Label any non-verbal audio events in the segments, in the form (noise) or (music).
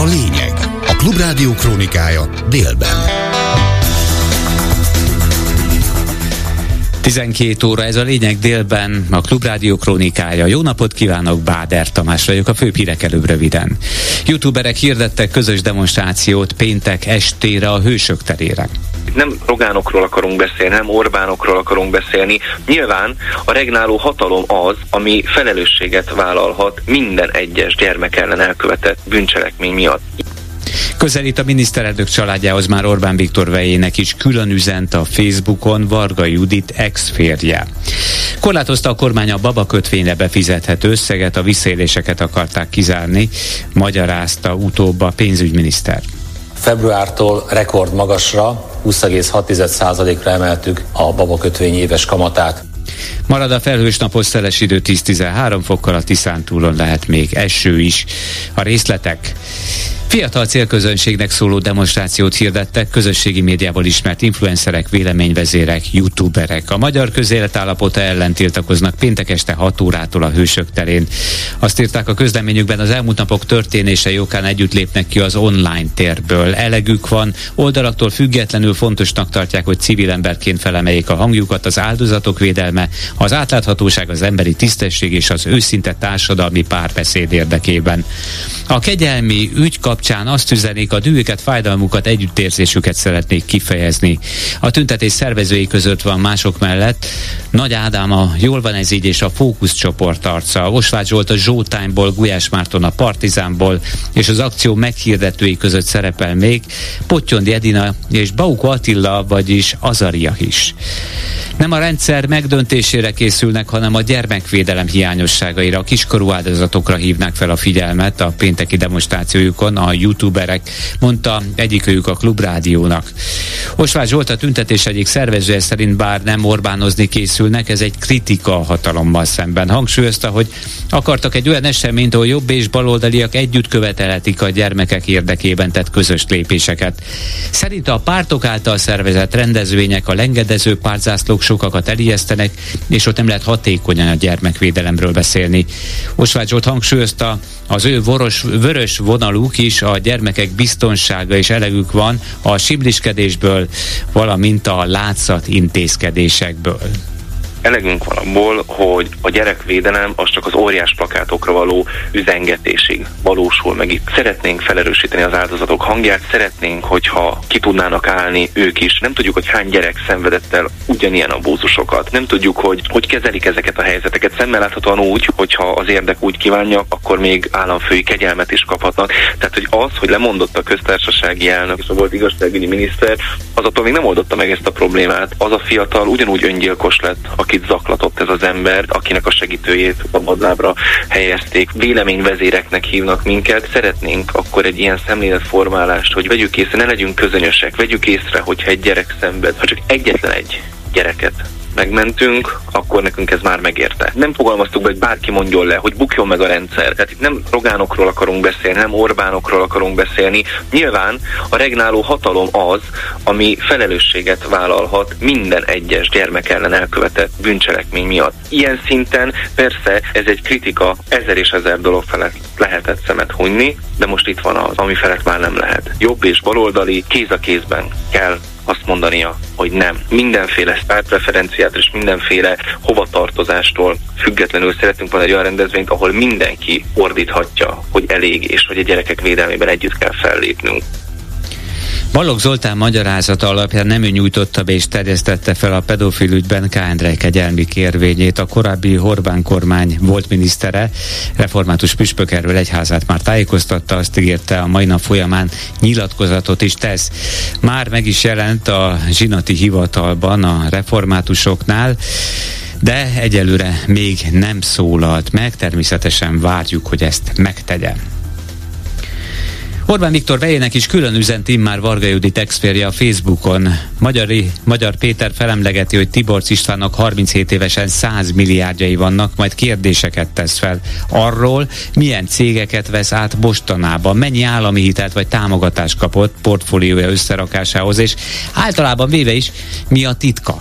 a lényeg. A Klubrádió krónikája délben. 12 óra, ez a lényeg délben, a Klubrádió krónikája. Jó napot kívánok, Báder Tamás vagyok, a főbb hírek előbb röviden. Youtuberek hirdettek közös demonstrációt péntek estére a Hősök terére nem Rogánokról akarunk beszélni, nem Orbánokról akarunk beszélni. Nyilván a regnáló hatalom az, ami felelősséget vállalhat minden egyes gyermek ellen elkövetett bűncselekmény miatt. Közelít a miniszterelnök családjához már Orbán Viktor vejének is külön üzent a Facebookon Varga Judit ex-férje. Korlátozta a kormány a babakötvényre befizethető összeget, a visszaéléseket akarták kizárni, magyarázta utóbb a pénzügyminiszter. Februártól rekord magasra, 20,6%-ra emeltük a babakötvény éves kamatát. Marad a felhős napos szeles idő 10-13 fokkal, a Tiszántúlon lehet még eső is. A részletek Fiatal célközönségnek szóló demonstrációt hirdettek közösségi médiából ismert influencerek, véleményvezérek, youtuberek. A magyar közélet állapota ellen tiltakoznak péntek este 6 órától a Hősök terén. Azt írták a közleményükben, az elmúlt napok történése jókán együtt lépnek ki az online térből. Elegük van, oldalaktól függetlenül fontosnak tartják, hogy civil emberként felemeljék a hangjukat, az áldozatok védelme, az átláthatóság, az emberi tisztesség és az őszinte társadalmi párbeszéd érdekében. A kegyelmi ügy kapcsán azt üzenik, a dühüket, fájdalmukat, együttérzésüket szeretnék kifejezni. A tüntetés szervezői között van mások mellett Nagy Ádám a Jól van ez így és a Fókusz csoport arca, Osvágy Zsolt a Zsótányból, Gulyás Márton a Partizánból és az akció meghirdetői között szerepel még Pottyondi Edina és Bauk Attila, vagyis Azaria is. Nem a rendszer megdöntésére készülnek, hanem a gyermekvédelem hiányosságaira, a kiskorú áldozatokra hívnák fel a figyelmet a pénteki demonstrációjukon a youtuberek, mondta egyikőjük a Klubrádiónak. Osvár Zsolt a tüntetés egyik szervezője szerint bár nem Orbánozni készülnek, ez egy kritika a hatalommal szemben. Hangsúlyozta, hogy akartak egy olyan eseményt, ahol jobb és baloldaliak együtt követelhetik a gyermekek érdekében tett közös lépéseket. Szerint a pártok által szervezett rendezvények, a lengedező pártzászlók sokakat elijesztenek, és ott nem lehet hatékonyan a gyermekvédelemről beszélni. Osvágy Zsolt hangsúlyozta, az ő voros, vörös vonaluk is a gyermekek biztonsága és elegük van a simliskedésből, valamint a látszat intézkedésekből elegünk van abból, hogy a gyerekvédelem az csak az óriás plakátokra való üzengetésig valósul meg itt. Szeretnénk felerősíteni az áldozatok hangját, szeretnénk, hogyha ki tudnának állni ők is. Nem tudjuk, hogy hány gyerek szenvedett el ugyanilyen abúzusokat. Nem tudjuk, hogy hogy kezelik ezeket a helyzeteket. Szemmel láthatóan úgy, hogyha az érdek úgy kívánja, akkor még államfői kegyelmet is kaphatnak. Tehát, hogy az, hogy lemondott a köztársasági elnök és a volt igazságügyi miniszter, az attól még nem oldotta meg ezt a problémát. Az a fiatal ugyanúgy öngyilkos lett, akit zaklatott ez az ember, akinek a segítőjét szabadlábra helyezték. Véleményvezéreknek hívnak minket. Szeretnénk akkor egy ilyen szemléletformálást, hogy vegyük észre, ne legyünk közönösek, vegyük észre, hogyha egy gyerek szenved, ha csak egyetlen egy gyereket megmentünk, akkor nekünk ez már megérte. Nem fogalmaztuk be, hogy bárki mondjon le, hogy bukjon meg a rendszer. Tehát itt nem Rogánokról akarunk beszélni, nem Orbánokról akarunk beszélni. Nyilván a regnáló hatalom az, ami felelősséget vállalhat minden egyes gyermek ellen elkövetett bűncselekmény miatt. Ilyen szinten persze ez egy kritika, ezer és ezer dolog felett lehetett szemet hunyni, de most itt van az, ami felett már nem lehet. Jobb és baloldali kéz a kézben kell azt mondania, hogy nem. Mindenféle pártpreferenciát és mindenféle hovatartozástól függetlenül szeretünk volna egy olyan rendezvényt, ahol mindenki ordíthatja, hogy elég, és hogy a gyerekek védelmében együtt kell fellépnünk. Balogh Zoltán magyarázata alapján nem ő nyújtotta be és terjesztette fel a pedofil ügyben K. Andrej kegyelmi kérvényét. A korábbi Orbán kormány volt minisztere, református püspök erről egyházát már tájékoztatta, azt ígérte a mai nap folyamán nyilatkozatot is tesz. Már meg is jelent a zsinati hivatalban a reformátusoknál, de egyelőre még nem szólalt meg, természetesen várjuk, hogy ezt megtegye. Orbán Viktor vejének is külön üzent immár Varga Judit exférje a Facebookon. Magyari, Magyar Péter felemlegeti, hogy Tiborc Istvánnak 37 évesen 100 milliárdjai vannak, majd kérdéseket tesz fel arról, milyen cégeket vesz át Bostanában, mennyi állami hitelt vagy támogatást kapott portfóliója összerakásához, és általában véve is mi a titka.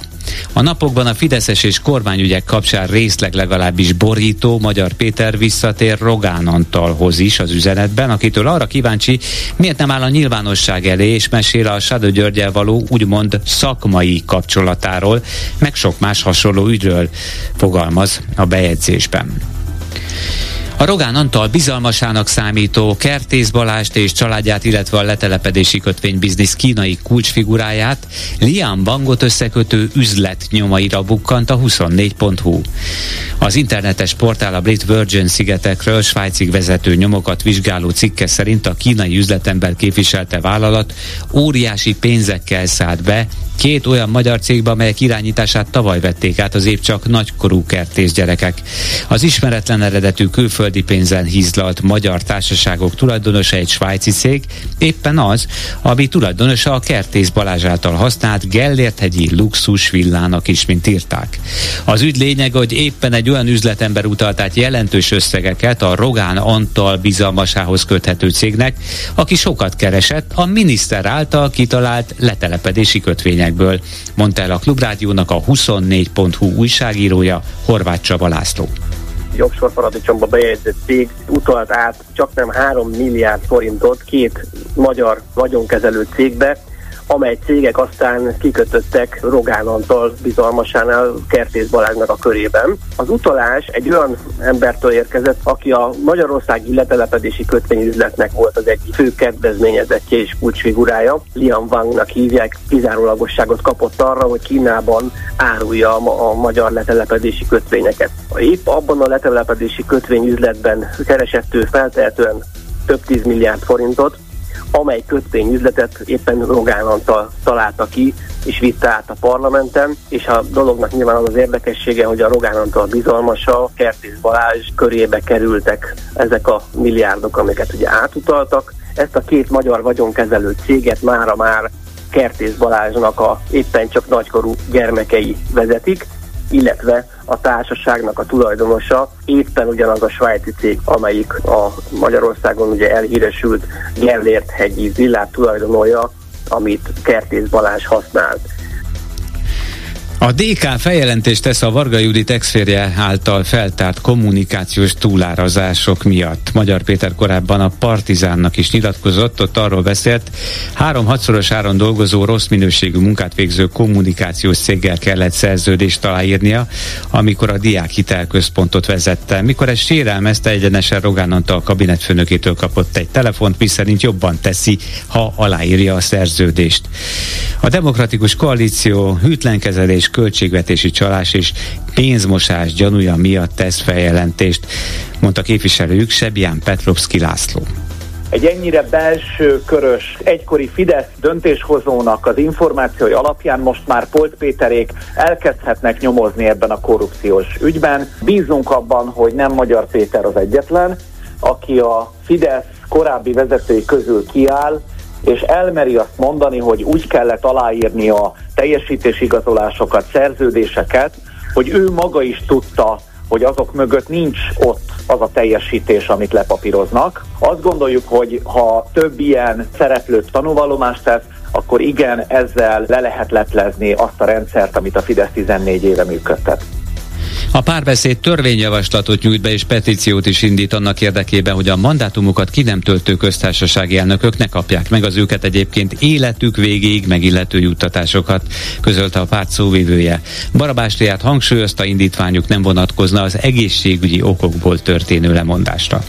A napokban a Fideszes és kormányügyek kapcsán részleg legalábbis borító Magyar Péter visszatér Rogán Antalhoz is az üzenetben, akitől arra kíváncsi, miért nem áll a nyilvánosság elé és mesél a Sádő Györgyel való úgymond szakmai kapcsolatáról, meg sok más hasonló ügyről fogalmaz a bejegyzésben. A Rogán Antal bizalmasának számító Kertész Balást és családját, illetve a letelepedési kötvénybiznisz kínai kulcsfiguráját Liam Bangot összekötő üzlet nyomaira bukkant a 24.hu. Az internetes portál a Brit Virgin szigetekről svájcig vezető nyomokat vizsgáló cikke szerint a kínai üzletember képviselte vállalat óriási pénzekkel szállt be két olyan magyar cégbe, amelyek irányítását tavaly vették át az épp csak nagykorú kertész gyerekek. Az ismeretlen eredetű külföldi pénzen hízlalt magyar társaságok tulajdonosa egy svájci cég, éppen az, ami tulajdonosa a Kertész Balázs által használt Gellért-hegyi luxus villának is, mint írták. Az ügy lényeg, hogy éppen egy olyan üzletember utalt át jelentős összegeket a Rogán Antal bizalmasához köthető cégnek, aki sokat keresett a miniszter által kitalált letelepedési kötvények eseményekből, mondta el a Klubrádiónak a 24.hu újságírója Horváth Csaba László offshore paradicsomba bejegyzett cég utalt át csak nem 3 milliárd forintot két magyar vagyonkezelő cégbe, amely cégek aztán kikötöttek Rogán Antal bizalmasánál Kertész Balázsnak a körében. Az utalás egy olyan embertől érkezett, aki a Magyarországi letelepedési kötvényüzletnek volt az egyik fő kedvezményezettje és kulcsfigurája. Liam Wangnak hívják, kizárólagosságot kapott arra, hogy Kínában árulja a, magyar letelepedési kötvényeket. Épp abban a letelepedési kötvényüzletben keresett ő feltehetően több tíz milliárd forintot, amely kötvényüzletet éppen Rogán Antal találta ki, és vitte át a parlamenten, és a dolognak nyilván az az érdekessége, hogy a Rogán Antal bizalmasa, Kertész Balázs körébe kerültek ezek a milliárdok, amiket ugye átutaltak. Ezt a két magyar vagyonkezelő céget mára már Kertész Balázsnak a éppen csak nagykorú gyermekei vezetik, illetve a társaságnak a tulajdonosa éppen ugyanaz a svájci cég, amelyik a Magyarországon ugye elhíresült Gellért hegyi villát tulajdonolja, amit Kertész Balázs használt. A DK feljelentést tesz a Varga Judit exférje által feltárt kommunikációs túlárazások miatt. Magyar Péter korábban a Partizánnak is nyilatkozott, ott arról beszélt, három-hatszoros áron dolgozó rossz minőségű munkát végző kommunikációs céggel kellett szerződést aláírnia, amikor a Diák Hitelközpontot vezette. Mikor ez sérelmezte egyenesen Rogán Antal kabinetfőnökétől kapott egy telefont, miszerint jobban teszi, ha aláírja a szerződést. A Demokratikus Koalíció hűtlenkezelés költségvetési csalás és pénzmosás gyanúja miatt tesz feljelentést, mondta képviselőjük Sebján Petrovski László egy ennyire belső körös, egykori Fidesz döntéshozónak az információi alapján most már Polt Péterék elkezdhetnek nyomozni ebben a korrupciós ügyben. Bízunk abban, hogy nem Magyar Péter az egyetlen, aki a Fidesz korábbi vezetői közül kiáll, és elmeri azt mondani, hogy úgy kellett aláírni a teljesítésigazolásokat, szerződéseket, hogy ő maga is tudta, hogy azok mögött nincs ott az a teljesítés, amit lepapíroznak. Azt gondoljuk, hogy ha több ilyen szereplőt tanúvallomást tesz, akkor igen, ezzel le lehet leplezni azt a rendszert, amit a Fidesz 14 éve működtet. A párbeszéd törvényjavaslatot nyújt be és petíciót is indít annak érdekében, hogy a mandátumokat ki nem töltő köztársasági elnökök ne kapják meg az őket egyébként életük végéig megillető juttatásokat, közölte a párt szóvivője. Barabástriát hangsúlyozta indítványuk nem vonatkozna az egészségügyi okokból történő lemondásra.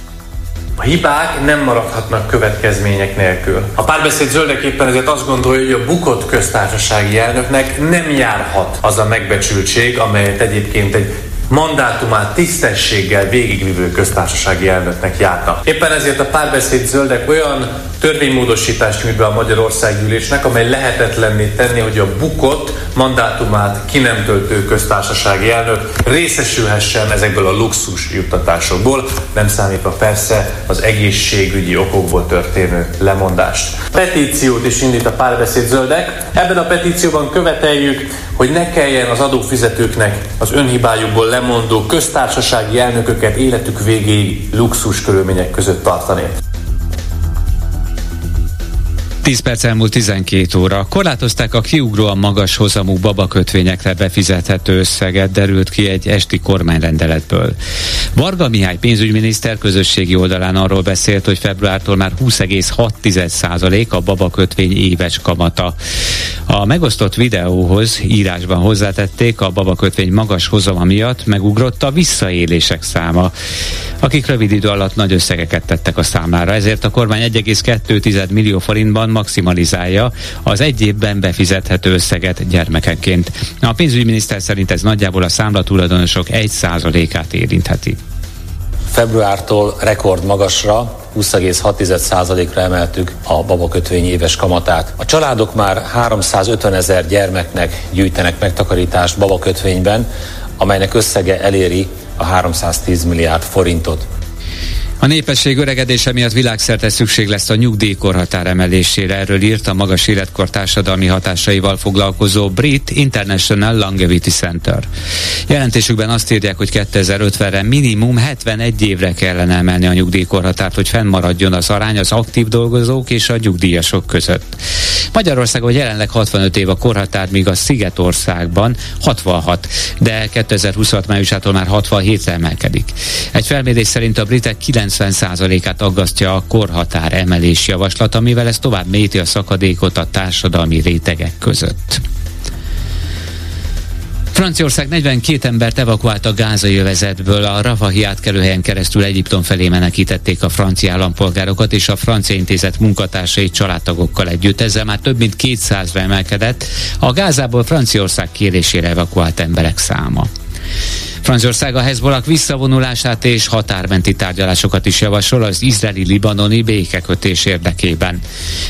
A hibák nem maradhatnak következmények nélkül. A párbeszéd zöldeképpen ezért azt gondolja, hogy a bukott köztársasági elnöknek nem járhat az a megbecsültség, amelyet egyébként egy mandátumát tisztességgel végigvívő köztársasági elnöknek járna. Éppen ezért a párbeszéd zöldek olyan törvénymódosítást nyújt be a Magyarország gyűlésnek, amely lehetetlenné tenni, hogy a bukott mandátumát ki nem töltő köztársasági elnök részesülhessen ezekből a luxus juttatásokból, nem számítva persze az egészségügyi okokból történő lemondást. Petíciót is indít a párbeszéd zöldek. Ebben a petícióban követeljük, hogy ne kelljen az adófizetőknek az önhibájukból lemondó köztársasági elnököket életük végéig luxus körülmények között tartani. 10 perc elmúlt 12 óra. Korlátozták a kiugróan magas hozamú babakötvényekre befizethető összeget, derült ki egy esti kormányrendeletből. Varga Mihály pénzügyminiszter közösségi oldalán arról beszélt, hogy februártól már 20,6% a babakötvény éves kamata. A megosztott videóhoz írásban hozzátették, a babakötvény magas hozama miatt megugrott a visszaélések száma, akik rövid idő alatt nagy összegeket tettek a számlára. Ezért a kormány 1,2 millió forintban maximalizálja az egy évben befizethető összeget gyermekenként. A pénzügyminiszter szerint ez nagyjából a számla tulajdonosok 1%-át érintheti. Februártól rekord magasra 20,6%-ra emeltük a babakötvény éves kamatát. A családok már 350 ezer gyermeknek gyűjtenek megtakarítást babakötvényben, amelynek összege eléri a 310 milliárd forintot. A népesség öregedése miatt világszerte szükség lesz a nyugdíjkorhatár emelésére. Erről írt a magas életkor társadalmi hatásaival foglalkozó Brit International Longevity Center. Jelentésükben azt írják, hogy 2050-re minimum 71 évre kellene emelni a nyugdíjkorhatárt, hogy fennmaradjon az arány az aktív dolgozók és a nyugdíjasok között. Magyarországon jelenleg 65 év a korhatár, míg a Szigetországban 66, de 2026 májusától már 67-re emelkedik. Egy felmérés szerint a britek 9 90%-át aggasztja a korhatár emelés javaslata, mivel ez tovább méti a szakadékot a társadalmi rétegek között. Franciaország 42 embert evakuált a gázai övezetből. A Rafahi átkelőhelyen keresztül Egyiptom felé menekítették a francia állampolgárokat és a francia intézet munkatársai családtagokkal együtt. Ezzel már több mint 200-ra emelkedett a Gázából Franciaország kérésére evakuált emberek száma. Franciaország a Hezbollah visszavonulását és határmenti tárgyalásokat is javasol az izraeli-libanoni békekötés érdekében.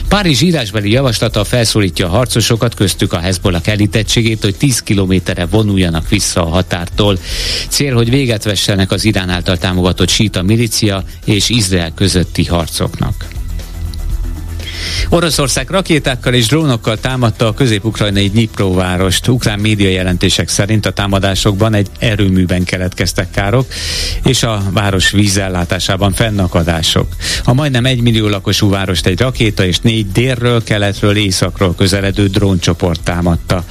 Párizs írásbeli javaslata felszólítja a harcosokat, köztük a Hezbollah elítettségét, hogy 10 kilométerre vonuljanak vissza a határtól. Cél, hogy véget vessenek az Irán által támogatott síta milícia és Izrael közötti harcoknak. Oroszország rakétákkal és drónokkal támadta a közép-ukrajnai Dnipróvárost. Ukrán média jelentések szerint a támadásokban egy erőműben keletkeztek károk, és a város vízellátásában fennakadások. A majdnem egy millió lakosú várost egy rakéta és négy délről, keletről, északról közeledő dróncsoport támadta.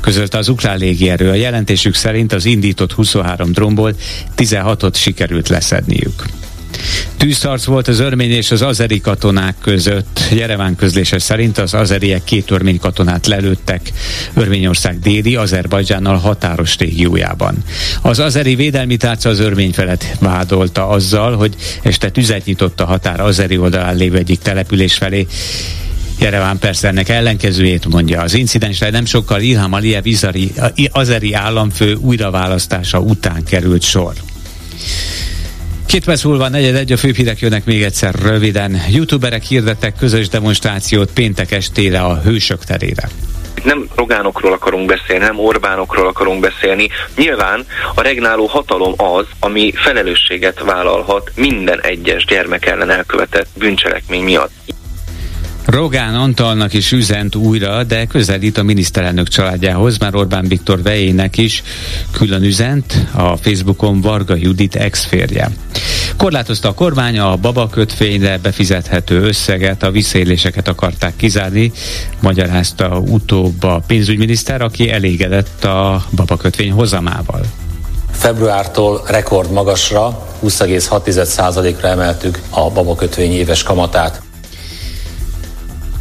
Közölte az ukrán légierő. A jelentésük szerint az indított 23 drónból 16-ot sikerült leszedniük. Tűzharc volt az örmény és az azeri katonák között. Jereván közlése szerint az azeriek két örmény katonát lelőttek Örményország déli, Azerbajdzsánnal határos régiójában. Az azeri védelmi tárca az örmény felett vádolta azzal, hogy este tüzet nyitott a határ azeri oldalán lévő egyik település felé, Jereván persze ennek ellenkezőjét mondja. Az incidensre nem sokkal Ilham Aliyev azeri államfő újraválasztása után került sor. Két perc múlva negyed egy a főhírek jönnek még egyszer röviden. Youtuberek hirdettek közös demonstrációt péntek estére a Hősök terére nem Rogánokról akarunk beszélni, nem Orbánokról akarunk beszélni. Nyilván a regnáló hatalom az, ami felelősséget vállalhat minden egyes gyermek ellen elkövetett bűncselekmény miatt. Rogán Antalnak is üzent újra, de közelít a miniszterelnök családjához, már Orbán Viktor vejének is külön üzent a Facebookon Varga Judit ex-férje. Korlátozta a kormány a babakötvényre befizethető összeget, a visszaéléseket akarták kizárni, magyarázta utóbb a pénzügyminiszter, aki elégedett a babakötvény hozamával. Februártól rekord magasra, 20,6%-ra emeltük a babakötvény éves kamatát.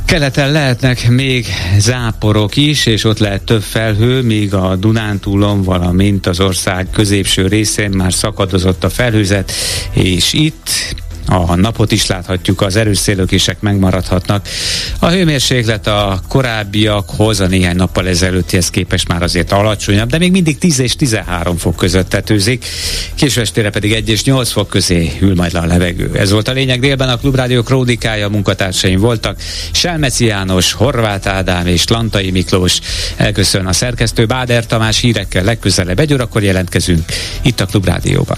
Keleten lehetnek még záporok is, és ott lehet több felhő, míg a Dunántúlon, valamint az ország középső részén már szakadozott a felhőzet, és itt a napot is láthatjuk, az erős szélökések megmaradhatnak. A hőmérséklet a korábbiakhoz, a néhány nappal ezelőttihez képest már azért alacsonyabb, de még mindig 10 és 13 fok között tetőzik. Késő estére pedig 1 és 8 fok közé hűl majd le a levegő. Ez volt a lényeg délben a Klubrádió krónikája, munkatársaim voltak. Selmeci János, Horváth Ádám és Lantai Miklós. Elköszön a szerkesztő Báder Tamás hírekkel legközelebb egy órakor jelentkezünk itt a Klubrádióban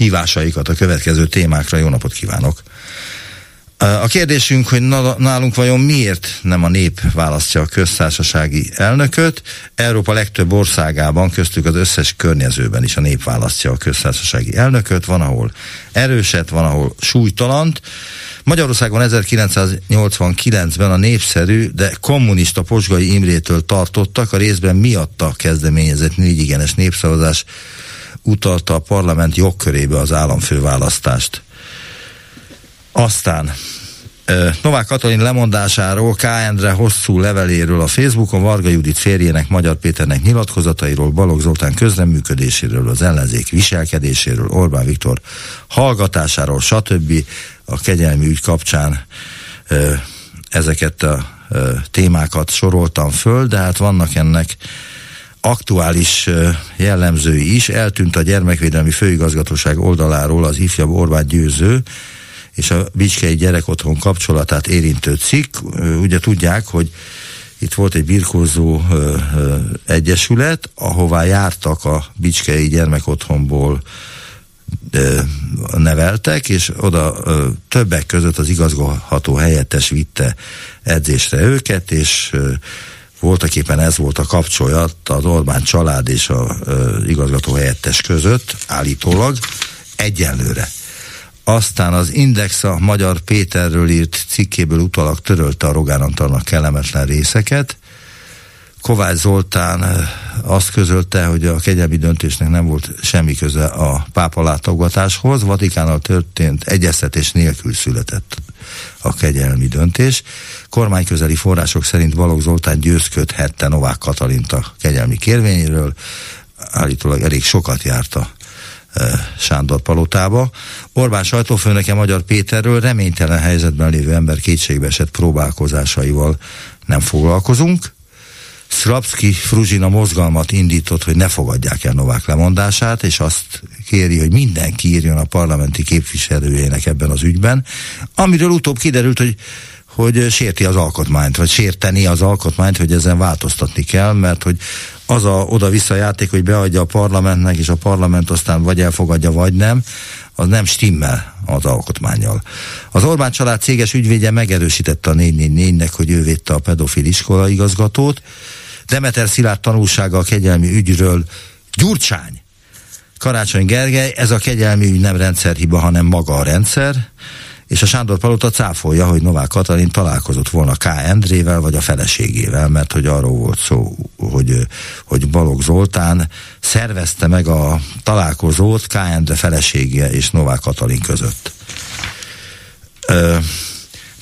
hívásaikat a következő témákra. Jó napot kívánok! A kérdésünk, hogy nálunk vajon miért nem a nép választja a köztársasági elnököt? Európa legtöbb országában, köztük az összes környezőben is a nép választja a köztársasági elnököt. Van, ahol erőset, van, ahol súlytalant. Magyarországon 1989-ben a népszerű, de kommunista Posgai Imrétől tartottak, a részben miatta kezdeményezett négyigenes népszavazás utalta a parlament jogkörébe az államfőválasztást. Aztán Novák Katalin lemondásáról, K. Endre hosszú leveléről a Facebookon, Varga Judit férjének, Magyar Péternek nyilatkozatairól, Balogh Zoltán közreműködéséről, az ellenzék viselkedéséről, Orbán Viktor hallgatásáról, stb. a kegyelmi ügy kapcsán ezeket a témákat soroltam föl, de hát vannak ennek aktuális jellemzői is. Eltűnt a gyermekvédelmi főigazgatóság oldaláról az ifjabb Orbán győző, és a Bicskei gyerekotthon kapcsolatát érintő cikk. Ugye tudják, hogy itt volt egy birkózó ö, ö, egyesület, ahová jártak a Bicskei gyermekotthonból ö, neveltek, és oda többek között az igazgató helyettes vitte edzésre őket, és voltak éppen ez volt a kapcsolat az Orbán család és a ö, igazgató helyettes között, állítólag, egyenlőre. Aztán az Index a Magyar Péterről írt cikkéből utalak törölte a Rogán Antalnak kellemetlen részeket. Kovács Zoltán azt közölte, hogy a kegyelmi döntésnek nem volt semmi köze a pápa látogatáshoz. Vatikánnal történt egyeztetés nélkül született a kegyelmi döntés. Kormányközeli források szerint Balogh Zoltán győzködhette Novák Katalint a kegyelmi kérvényéről. Állítólag elég sokat járta Sándor palotába. Orbán sajtófőnöke Magyar Péterről reménytelen helyzetben lévő ember esett próbálkozásaival nem foglalkozunk. Szrapszki Fruzsina mozgalmat indított, hogy ne fogadják el Novák lemondását, és azt kéri, hogy mindenki írjon a parlamenti képviselőjének ebben az ügyben, amiről utóbb kiderült, hogy hogy sérti az alkotmányt, vagy sérteni az alkotmányt, hogy ezen változtatni kell, mert hogy az a oda-vissza játék, hogy beadja a parlamentnek, és a parlament aztán vagy elfogadja, vagy nem, az nem stimmel az alkotmányjal. Az Orbán család céges ügyvédje megerősítette a 444-nek, hogy ő védte a pedofil iskola igazgatót. Demeter Szilárd tanulsága a kegyelmi ügyről Gyurcsány. Karácsony Gergely, ez a kegyelmi ügy nem rendszerhiba, hanem maga a rendszer és a Sándor Palota cáfolja, hogy Novák Katalin találkozott volna K. Endrével, vagy a feleségével, mert hogy arról volt szó, hogy, hogy Balogh Zoltán szervezte meg a találkozót K. Endre felesége és Novák Katalin között. Ö,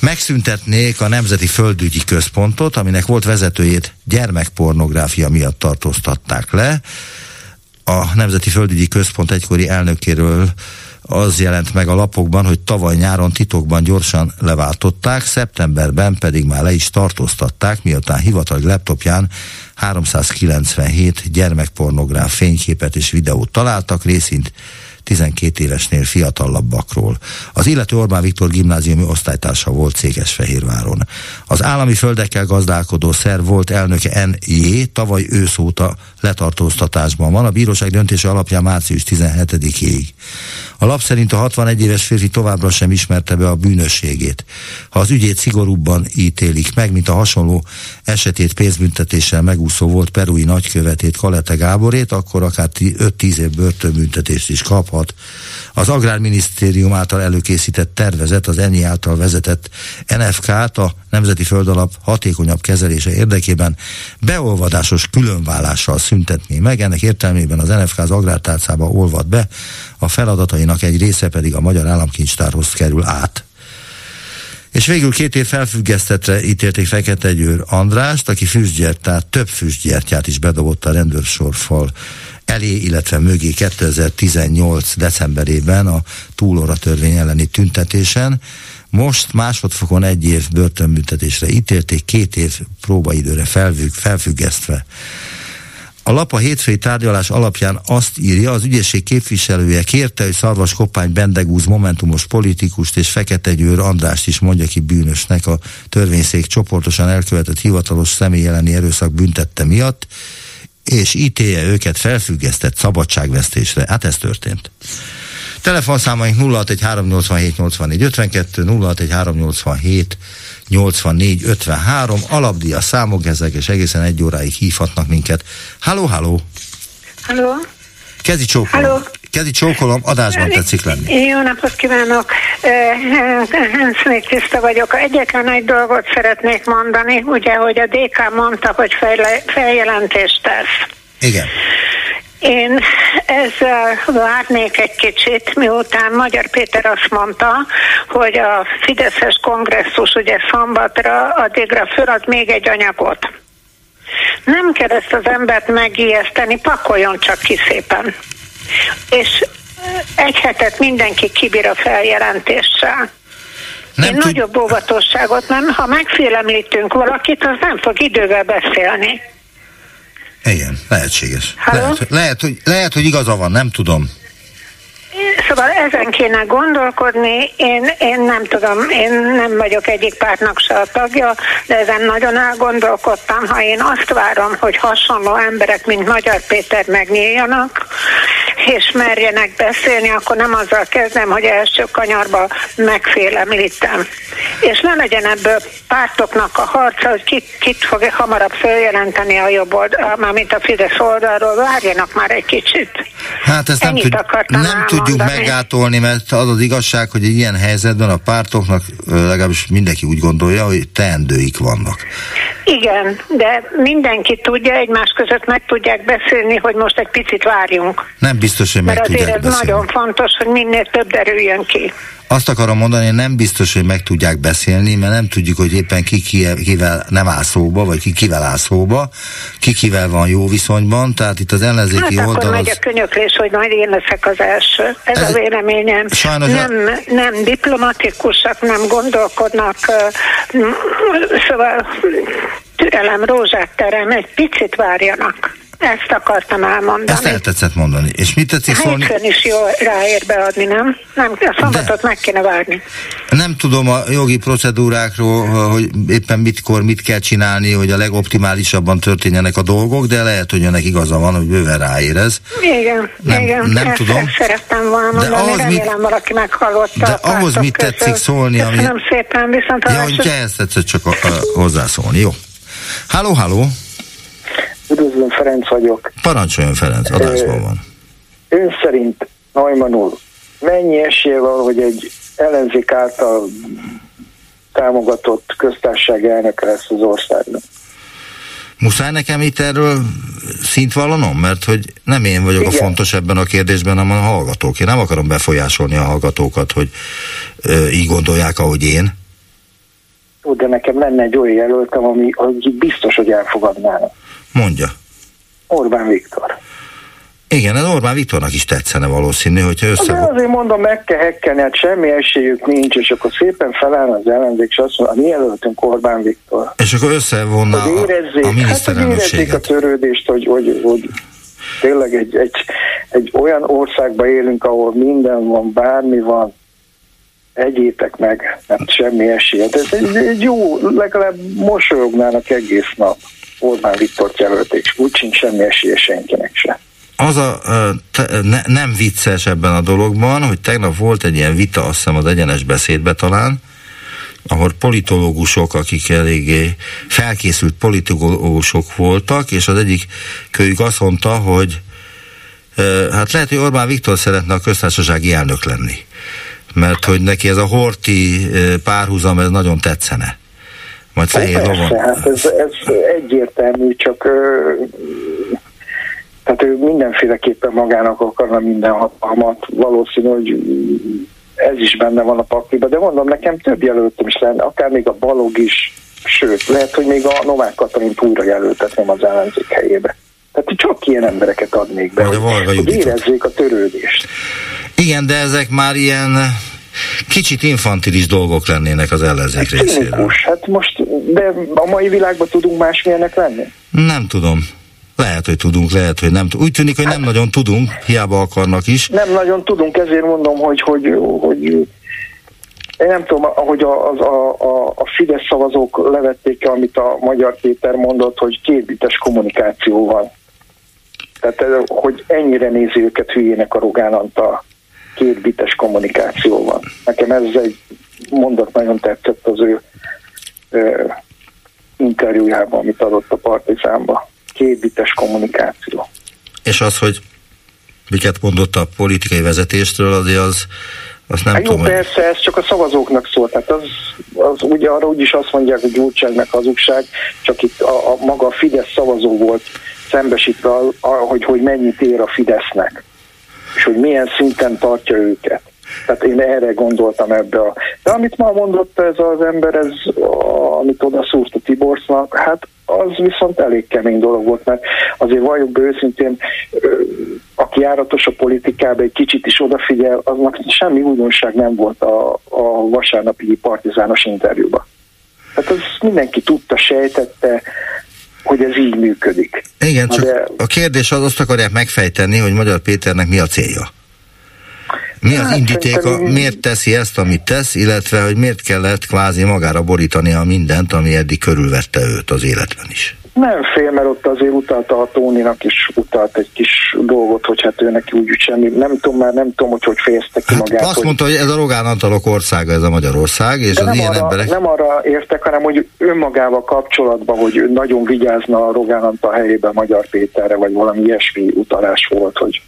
megszüntetnék a Nemzeti Földügyi Központot, aminek volt vezetőjét gyermekpornográfia miatt tartóztatták le. A Nemzeti Földügyi Központ egykori elnökéről az jelent meg a lapokban, hogy tavaly nyáron titokban gyorsan leváltották, szeptemberben pedig már le is tartóztatták, miután hivatali laptopján 397 gyermekpornográf fényképet és videót találtak, részint 12 évesnél fiatalabbakról. Az illető Orbán Viktor gimnáziumi osztálytársa volt Székesfehérváron. Az állami földekkel gazdálkodó szerv volt elnöke N.J. tavaly ősz óta letartóztatásban van. A bíróság döntése alapján március 17-ig. A lap szerint a 61 éves férfi továbbra sem ismerte be a bűnösségét. Ha az ügyét szigorúbban ítélik meg, mint a hasonló esetét pénzbüntetéssel megúszó volt perui nagykövetét Kalete Gáborét, akkor akár 5-10 év börtönbüntetést is kaphat. Az Agrárminisztérium által előkészített tervezet az ENI által vezetett NFK-t a Nemzeti Földalap hatékonyabb kezelése érdekében beolvadásos különvállással szüntetné meg. Ennek értelmében az NFK az agrártárcába olvad be, a feladatainak egy része pedig a Magyar Államkincstárhoz kerül át. És végül két év felfüggesztetre ítélték Fekete Győr Andrást, aki füstgyert, tehát több füstgyertyát is bedobott a rendőrsorfal elé, illetve mögé 2018. decemberében a túlóra törvény elleni tüntetésen. Most másodfokon egy év börtönbüntetésre ítélték, két év próbaidőre felfügg, felfüggesztve. A lap a hétfői tárgyalás alapján azt írja, az ügyészség képviselője kérte, hogy Szarvas Koppány Bendegúz momentumos politikust és Fekete Győr Andrást is mondja ki bűnösnek a törvényszék csoportosan elkövetett hivatalos személy elleni erőszak büntette miatt, és ítélje őket felfüggesztett szabadságvesztésre. Hát ez történt. Telefonszámaink 0613878452, 061387 84 53, alapdia számok ezek, és egészen egy óráig hívhatnak minket. Halló, halló! Halló! Kezi csókolom. Halló. Kezi csókolom, adásban tetszik lenni. Jó napot kívánok! Hensznék Tiszta vagyok. Egyetlen egy dolgot szeretnék mondani, ugye, hogy a DK mondta, hogy fejle, feljelentést tesz. Igen. Én ezzel várnék egy kicsit, miután Magyar Péter azt mondta, hogy a Fideszes kongresszus ugye szambatra addigra fölad még egy anyagot. Nem kell ezt az embert megijeszteni, pakoljon csak ki szépen. És egy hetet mindenki kibír a feljelentéssel. Nem Én tud... nagyobb óvatosságot nem, ha megfélemlítünk valakit, az nem fog idővel beszélni. Igen, lehetséges. Lehet, lehet, hogy, lehet, hogy igaza van, nem tudom. Szóval ezen kéne gondolkodni, én, én nem tudom, én nem vagyok egyik pártnak se a tagja, de ezen nagyon elgondolkodtam, ha én azt várom, hogy hasonló emberek, mint Magyar Péter megnyíljanak, és merjenek beszélni, akkor nem azzal kezdem, hogy első kanyarba megfélemlítem. És ne legyen ebből pártoknak a harca, hogy kit, kit fog hamarabb feljelenteni a jobb oldal, mármint a Fidesz oldalról, várjanak már egy kicsit. Hát ezt nem, tud, nem tudjuk megátolni, mert az az igazság, hogy egy ilyen helyzetben a pártoknak legalábbis mindenki úgy gondolja, hogy teendőik vannak. Igen, de mindenki tudja, egymás között meg tudják beszélni, hogy most egy picit várjunk. Nem biztos, hogy meg Mert tudják azért ez nagyon fontos, hogy minél több derüljön ki. Azt akarom mondani, nem biztos, hogy meg tudják beszélni, mert nem tudjuk, hogy éppen ki kivel nem áll szóba, vagy ki kivel áll szóba, ki kivel van jó viszonyban, tehát itt az ellenzéki hát oldal... akkor megy a könyöklés, hogy majd én leszek az első. Ez, Ez a véleményem. Sajnos nem, a... nem diplomatikusak, nem gondolkodnak, szóval türelem, rózsát terem, egy picit várjanak. Ezt akartam elmondani. Ezt el tetszett mondani. És mit tetszik szólni? Hétfőn is jó ráér beadni, nem? Nem, a szombatot De. meg kéne várni. Nem tudom a jogi procedúrákról, hogy éppen mitkor mit kell csinálni, hogy a legoptimálisabban történjenek a dolgok, de lehet, hogy önnek igaza van, hogy bőven ráérez. Igen, nem, igen. Nem ezt, tudom. Ezt szerettem volna mondani, de ahhoz remélem mit, valaki meghallotta. De ahhoz mit közül. tetszik szólni, ami... Köszönöm szépen, viszont Ja, hogy ehhez tetszett csak a, a, hozzászólni, jó. Halló, halló. Üdvözlöm, Ferenc vagyok. Parancsoljon, Ferenc, adásban van. Ön szerint, Neumann úr, mennyi esélye van, hogy egy ellenzék által támogatott köztársaság elnöke lesz az országnak? Muszáj nekem itt erről szint vallanom? Mert hogy nem én vagyok Igen. a fontos ebben a kérdésben, hanem a hallgatók. Én nem akarom befolyásolni a hallgatókat, hogy ö, így gondolják, ahogy én. Ó, de nekem lenne egy olyan jelöltem, ami, ami biztos, hogy elfogadnának. Mondja. Orbán Viktor. Igen, ez Orbán Viktornak is tetszene valószínű, hogyha össze... De azért mondom, meg kell hekkelni, hát semmi esélyük nincs, és akkor szépen feláll az ellenzék, és azt mondja, mi jelöltünk Orbán Viktor. És akkor összevonna hogy érezzék, a, a miniszterelnökséget. Hát, hogy érezzék a törődést, hogy, hogy, hogy tényleg egy, egy, egy olyan országban élünk, ahol minden van, bármi van, egyétek meg, nem semmi esélye. De ez egy, egy jó, legalább mosolyognának egész nap. Orbán Viktor jelölték, és úgy sincs semmi esélye senkinek se. Az a ne, nem vicces ebben a dologban, hogy tegnap volt egy ilyen vita, azt hiszem az egyenes beszédbe talán, ahol politológusok, akik eléggé felkészült politológusok voltak, és az egyik kölyük azt mondta, hogy hát lehet, hogy Orbán Viktor szeretne a köztársasági elnök lenni. Mert hogy neki ez a horti párhuzam, ez nagyon tetszene. Majd fehér lovon. Hát ez, ez egyértelmű, csak tehát ő mindenféleképpen magának akarna minden hatalmat. Valószínű, hogy ez is benne van a pakliba, de mondom, nekem több jelöltem is lenne, akár még a Balog is, sőt, lehet, hogy még a Novák Katalint újra jelöltetném az ellenzék helyébe. Tehát csak ilyen embereket adnék be, hogy, hogy érezzék a törődést. Igen, de ezek már ilyen kicsit infantilis dolgok lennének az ellenzék hát részéről. Hát most, de a mai világban tudunk másmilyenek lenni? Nem tudom. Lehet, hogy tudunk, lehet, hogy nem. Úgy tűnik, hogy nem nagyon tudunk, hiába akarnak is. Nem nagyon tudunk, ezért mondom, hogy, hogy, hogy én nem tudom, hogy a, a, a, a Fidesz szavazók levették amit a Magyar Péter mondott, hogy kétbites kommunikáció van. Tehát, hogy ennyire nézi őket hülyének a Rogán Antal kétbites kommunikáció van. Nekem ez egy mondat nagyon tetszett az ő ö, interjújában, amit adott a Partizánba. Kétbites kommunikáció. És az, hogy miket mondott a politikai vezetéstől, azért az, azt nem hát tudom. Jó, persze, ez csak a szavazóknak szól. Tehát az, az ugye arra úgyis azt mondják, hogy gyurcsány meg hazugság, csak itt a, a maga a Fidesz szavazó volt szembesítve, hogy, hogy mennyit ér a Fidesznek, és hogy milyen szinten tartja őket. Tehát én erre gondoltam ebbe a... De amit ma mondott ez az ember, ez, a, amit oda szúrt a Tiborsznak, hát az viszont elég kemény dolog volt, mert azért valljuk be őszintén, aki járatos a politikába, egy kicsit is odafigyel, aznak semmi újdonság nem volt a, a vasárnapi partizános interjúban. Tehát az mindenki tudta, sejtette, hogy ez így működik. Igen, csak de... a kérdés az azt akarják megfejteni, hogy Magyar Péternek mi a célja. Mi az hát, indítéka, szerintem... miért teszi ezt, amit tesz, illetve hogy miért kellett kvázi magára borítani a mindent, ami eddig körülvette őt az életben is? Nem fél, mert ott azért utalta a Tóninak is utalt egy kis dolgot, hogy hát ő neki úgy semmi, nem tudom már, nem tudom, hogy hogy fejezte ki hát magát. Azt hogy... mondta, hogy ez a Rogán Antalok országa, ez a Magyarország, és De az nem ilyen arra, emberek... Nem arra értek, hanem hogy önmagával kapcsolatban, hogy nagyon vigyázna a Rogán Antal helyében Magyar Péterre, vagy valami ilyesmi utalás volt, hogy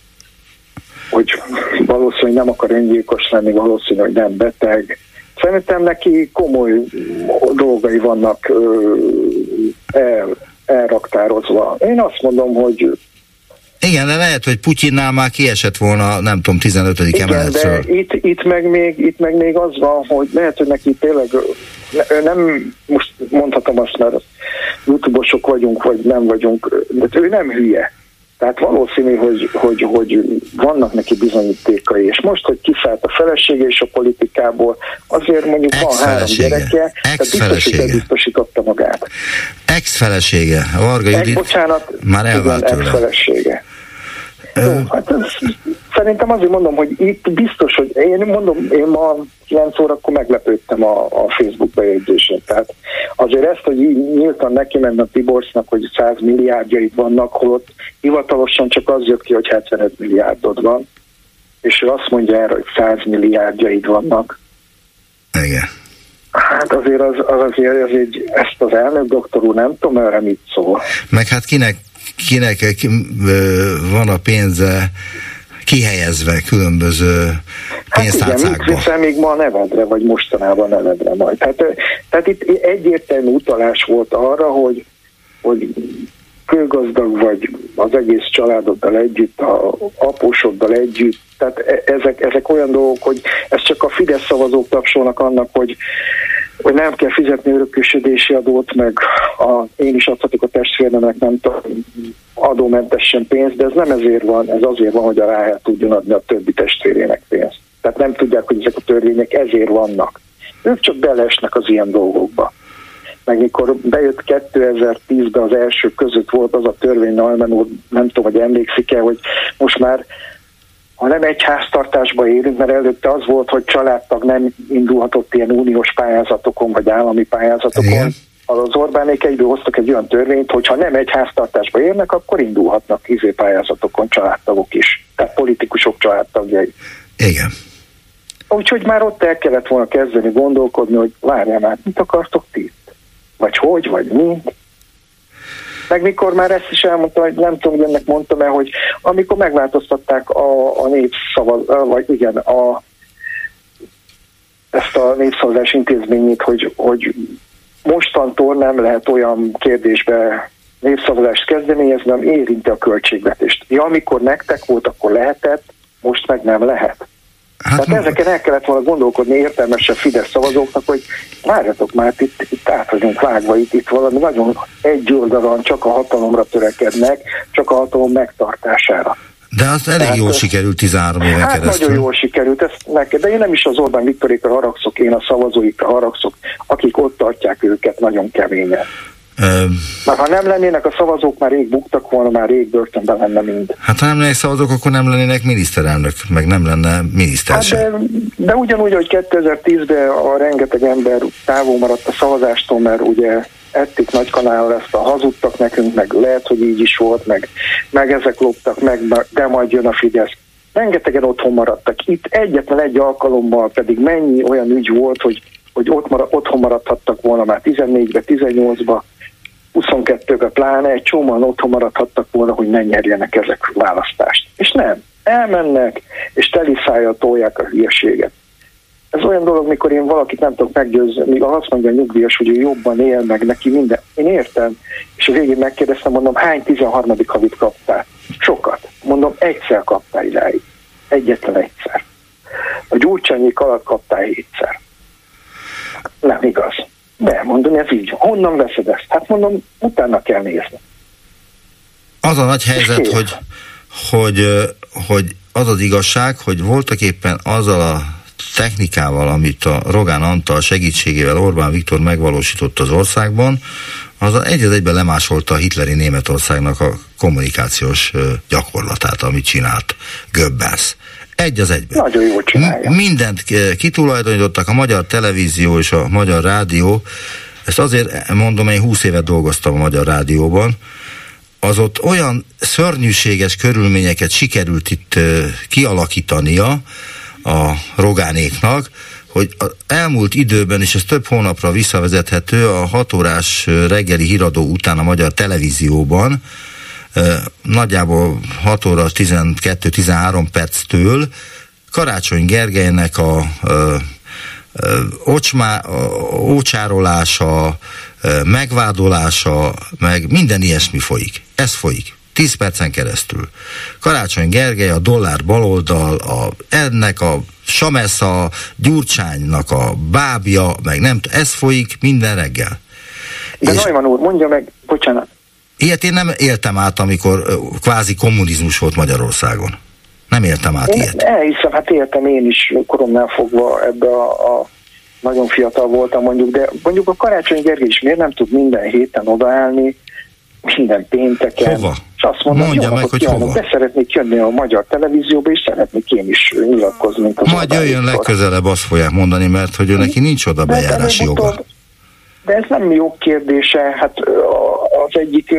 hogy valószínűleg nem akar öngyilkos lenni, valószínű, hogy nem beteg. Szerintem neki komoly dolgai vannak el, elraktározva. Én azt mondom, hogy igen, de lehet, hogy Putyinnál már kiesett volna, nem tudom, 15. Igen, emeletről. de itt, itt, meg még, itt meg még az van, hogy lehet, hogy neki tényleg ő nem, most mondhatom azt, mert youtube vagyunk, vagy nem vagyunk, de ő nem hülye. Tehát valószínű, hogy, hogy, hogy vannak neki bizonyítékai, és most, hogy kiszállt a felesége és a politikából, azért mondjuk van három gyereke, tehát biztos, hogy biztosította magát. Ex-felesége, Varga Judit, bocsánat, már elvált tőle. Ex-felesége. Jó, hát ez, szerintem azért mondom, hogy itt biztos, hogy én mondom, én ma 9 órakor meglepődtem a, a Facebook bejegyzésen. Tehát azért ezt, hogy így nyíltan neki menne a Tiborsznak, hogy 100 milliárdjaid vannak, holott hivatalosan csak az jött ki, hogy 75 milliárdod van, és ő azt mondja erre, hogy 100 milliárdjaid vannak. Igen. Hát azért az, az azért, az egy, ezt az elnök doktor úr nem tudom erre mit szól. Meg hát kinek kinek ki, van a pénze kihelyezve különböző pénztárcákba. Hát igen, még ma a nevedre, vagy mostanában nevedre majd. Tehát, tehát itt egyértelmű utalás volt arra, hogy, hogy kőgazdag vagy az egész családoddal együtt, a apósoddal együtt, tehát e, ezek, ezek olyan dolgok, hogy ez csak a Fidesz szavazók tapsolnak annak, hogy hogy nem kell fizetni örökösödési adót, meg a, én is adhatok a testvéremnek nem tudom, adómentesen pénzt, de ez nem ezért van, ez azért van, hogy a ráját tudjon adni a többi testvérének pénzt. Tehát nem tudják, hogy ezek a törvények ezért vannak. Ők csak belesnek az ilyen dolgokba. Meg mikor bejött 2010-ben az első között volt az a törvény, Neumann úr, nem tudom, hogy emlékszik-e, hogy most már ha nem egy háztartásba élünk, mert előtte az volt, hogy családtag nem indulhatott ilyen uniós pályázatokon, vagy állami pályázatokon, Igen. az Orbánék egyből hoztak egy olyan törvényt, hogy ha nem egy háztartásba érnek, akkor indulhatnak izé pályázatokon családtagok is. Tehát politikusok családtagjai. Igen. Úgyhogy már ott el kellett volna kezdeni gondolkodni, hogy várjál már, mit akartok ti? Vagy hogy, vagy mi? Meg mikor már ezt is elmondtam, hogy nem tudom, hogy ennek mondtam el, hogy amikor megváltoztatták a, a népszavaz, vagy igen, a, ezt a népszavazás intézményét, hogy, hogy mostantól nem lehet olyan kérdésbe népszavazást kezdeményezni, nem érinti a költségvetést. Ja, amikor nektek volt, akkor lehetett, most meg nem lehet. Hát Tehát ezeken el kellett volna gondolkodni értelmesen Fidesz szavazóknak, hogy várjatok már, itt, itt át vagyunk vágva, itt, itt valami nagyon egy oldalon csak a hatalomra törekednek, csak a hatalom megtartására. De az elég Tehát, jól sikerült 13 éven hát keresztül. nagyon jól sikerült, ezt neked, de én nem is az Orbán Viktorékra haragszok, én a szavazóikra haragszok, akik ott tartják őket nagyon keményen. Már ha nem lennének a szavazók, már rég buktak volna, már rég börtönben lenne mind. Hát ha nem lennének szavazók, akkor nem lennének miniszterelnök, meg nem lenne miniszter hát de, de ugyanúgy, hogy 2010-ben a rengeteg ember távol maradt a szavazástól, mert ugye ettik nagy kanál ezt a hazudtak nekünk, meg lehet, hogy így is volt, meg, meg ezek loptak meg, de majd jön a Fidesz. Rengetegen otthon maradtak. Itt egyetlen egy alkalommal pedig mennyi olyan ügy volt, hogy, hogy ott marad, otthon maradhattak volna már 14-be, 18-ba, 22-be pláne, egy csomóan otthon maradhattak volna, hogy ne nyerjenek ezek választást. És nem. Elmennek, és teli szájjal tolják a hülyeséget. Ez olyan dolog, mikor én valakit nem tudok meggyőzni, míg azt mondja a nyugdíjas, hogy ő jobban él meg neki minden. Én értem, és a végén megkérdeztem, mondom, hány 13. havit kaptál? Sokat. Mondom, egyszer kaptál idáig. Egyetlen egyszer. A gyurcsányék alatt kaptál hétszer. Nem igaz. De mondom, ez így. Honnan veszed ezt? Hát mondom, utána kell nézni. Az a nagy helyzet, hogy, hogy, hogy az az igazság, hogy voltak éppen azzal a technikával, amit a Rogán Antal segítségével Orbán Viktor megvalósított az országban, az egy az egyben lemásolta a hitleri Németországnak a kommunikációs gyakorlatát, amit csinált Göbbels. Egy az egyben. Nagyon jól csinálja. Mindent kitulajdonítottak a magyar televízió és a magyar rádió. Ezt azért mondom, én 20 évet dolgoztam a magyar rádióban, az ott olyan szörnyűséges körülményeket sikerült itt kialakítania a rogánéknak, hogy az elmúlt időben, és ez több hónapra visszavezethető, a hatórás reggeli híradó után a magyar televízióban, nagyjából 6 óra 12-13 perctől Karácsony Gergelynek a, ocsmá, ócsárolása, megvádolása, meg minden ilyesmi folyik. Ez folyik. 10 percen keresztül. Karácsony Gergely, a dollár baloldal, a, ennek a Samesza, Gyurcsánynak a bábja, meg nem ez folyik minden reggel. De és... Neumann úr, mondja meg, bocsánat, Ilyet én nem éltem át, amikor kvázi kommunizmus volt Magyarországon. Nem éltem át én ilyet. Elhiszem, hát éltem én is koromnál fogva ebbe a, a nagyon fiatal voltam mondjuk, de mondjuk a Karácsony Gergely is miért nem tud minden héten odaállni, minden pénteken. Hova? És azt mondom, Mondja jó, meg, hogy kívánok, hova. de szeretnék jönni a magyar televízióba, és szeretnék én is nyilatkozni. Mint az Majd jöjjön legközelebb, azt fogják mondani, mert hogy ő neki nincs oda bejárási joga. De ez nem jó kérdése, hát az egyik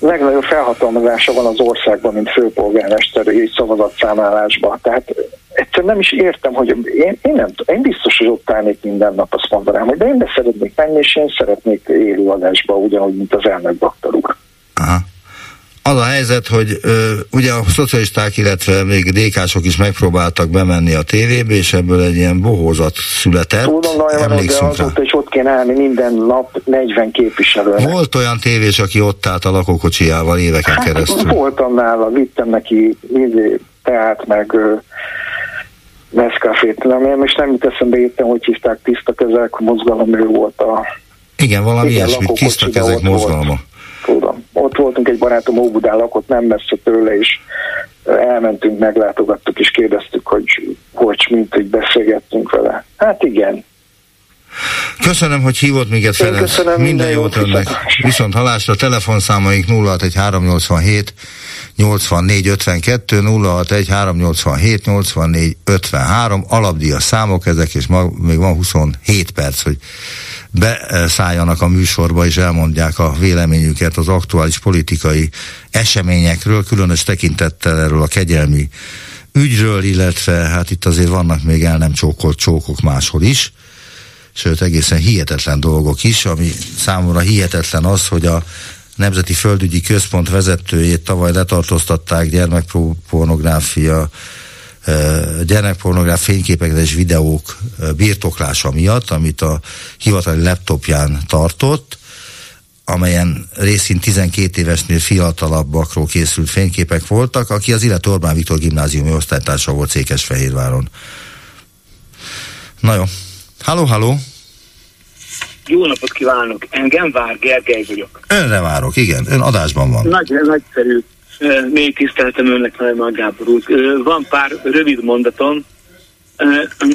legnagyobb felhatalmazása van az országban, mint főpolgármester egy szavazatszámlálásban. Tehát egyszerűen nem is értem, hogy én, én, nem, én biztos, hogy ott állnék minden nap, azt mondanám, hogy de én be szeretnék menni, és én szeretnék élőadásba, ugyanúgy, mint az elnök doktor úr. Aha az a helyzet, hogy ö, ugye a szocialisták, illetve még DK-sok is megpróbáltak bemenni a tévébe, és ebből egy ilyen bohózat született. Tudom, de azóta is ott kéne állni minden nap 40 képviselő. Volt olyan tévés, aki ott állt a lakókocsijával éveken hát, keresztül? Voltam nála, vittem neki teát, meg Nescafét, nem, én most nem jut eszembe értem, hogy hívták tiszta kezek mozgalom, ő volt a... Igen, valami ilyesmi, tiszta kezek mozgalma. Volt tudom. Voltunk egy barátom Óbudán lakott, nem messze tőle, és elmentünk, meglátogattuk, és kérdeztük, hogy hogy, mint, hogy beszélgettünk vele. Hát igen. Köszönöm, hogy hívott minket, Ferenc. Köszönöm, minden, minden jót önnek. Viszont halásra telefonszámaik 061387 84 52 061 387 84 53 alapdíjas számok ezek, és ma még van 27 perc, hogy beszálljanak a műsorba és elmondják a véleményüket az aktuális politikai eseményekről, különös tekintettel erről a kegyelmi ügyről, illetve hát itt azért vannak még el nem csókolt csókok máshol is, sőt egészen hihetetlen dolgok is, ami számomra hihetetlen az, hogy a Nemzeti Földügyi Központ vezetőjét tavaly letartóztatták gyermekpornográfia gyermekpornográf fényképek és videók birtoklása miatt, amit a hivatali laptopján tartott, amelyen részint 12 évesnél fiatalabbakról készült fényképek voltak, aki az illető Orbán Viktor gimnáziumi osztálytársa volt Székesfehérváron. Na jó. Halló, halló! Jó napot kívánok! Engem vár, Gergely vagyok. Önre várok, igen. Ön adásban van. Nagy, nagyszerű. Még tiszteltem önnek, Najman Gábor úr. Van pár rövid mondatom.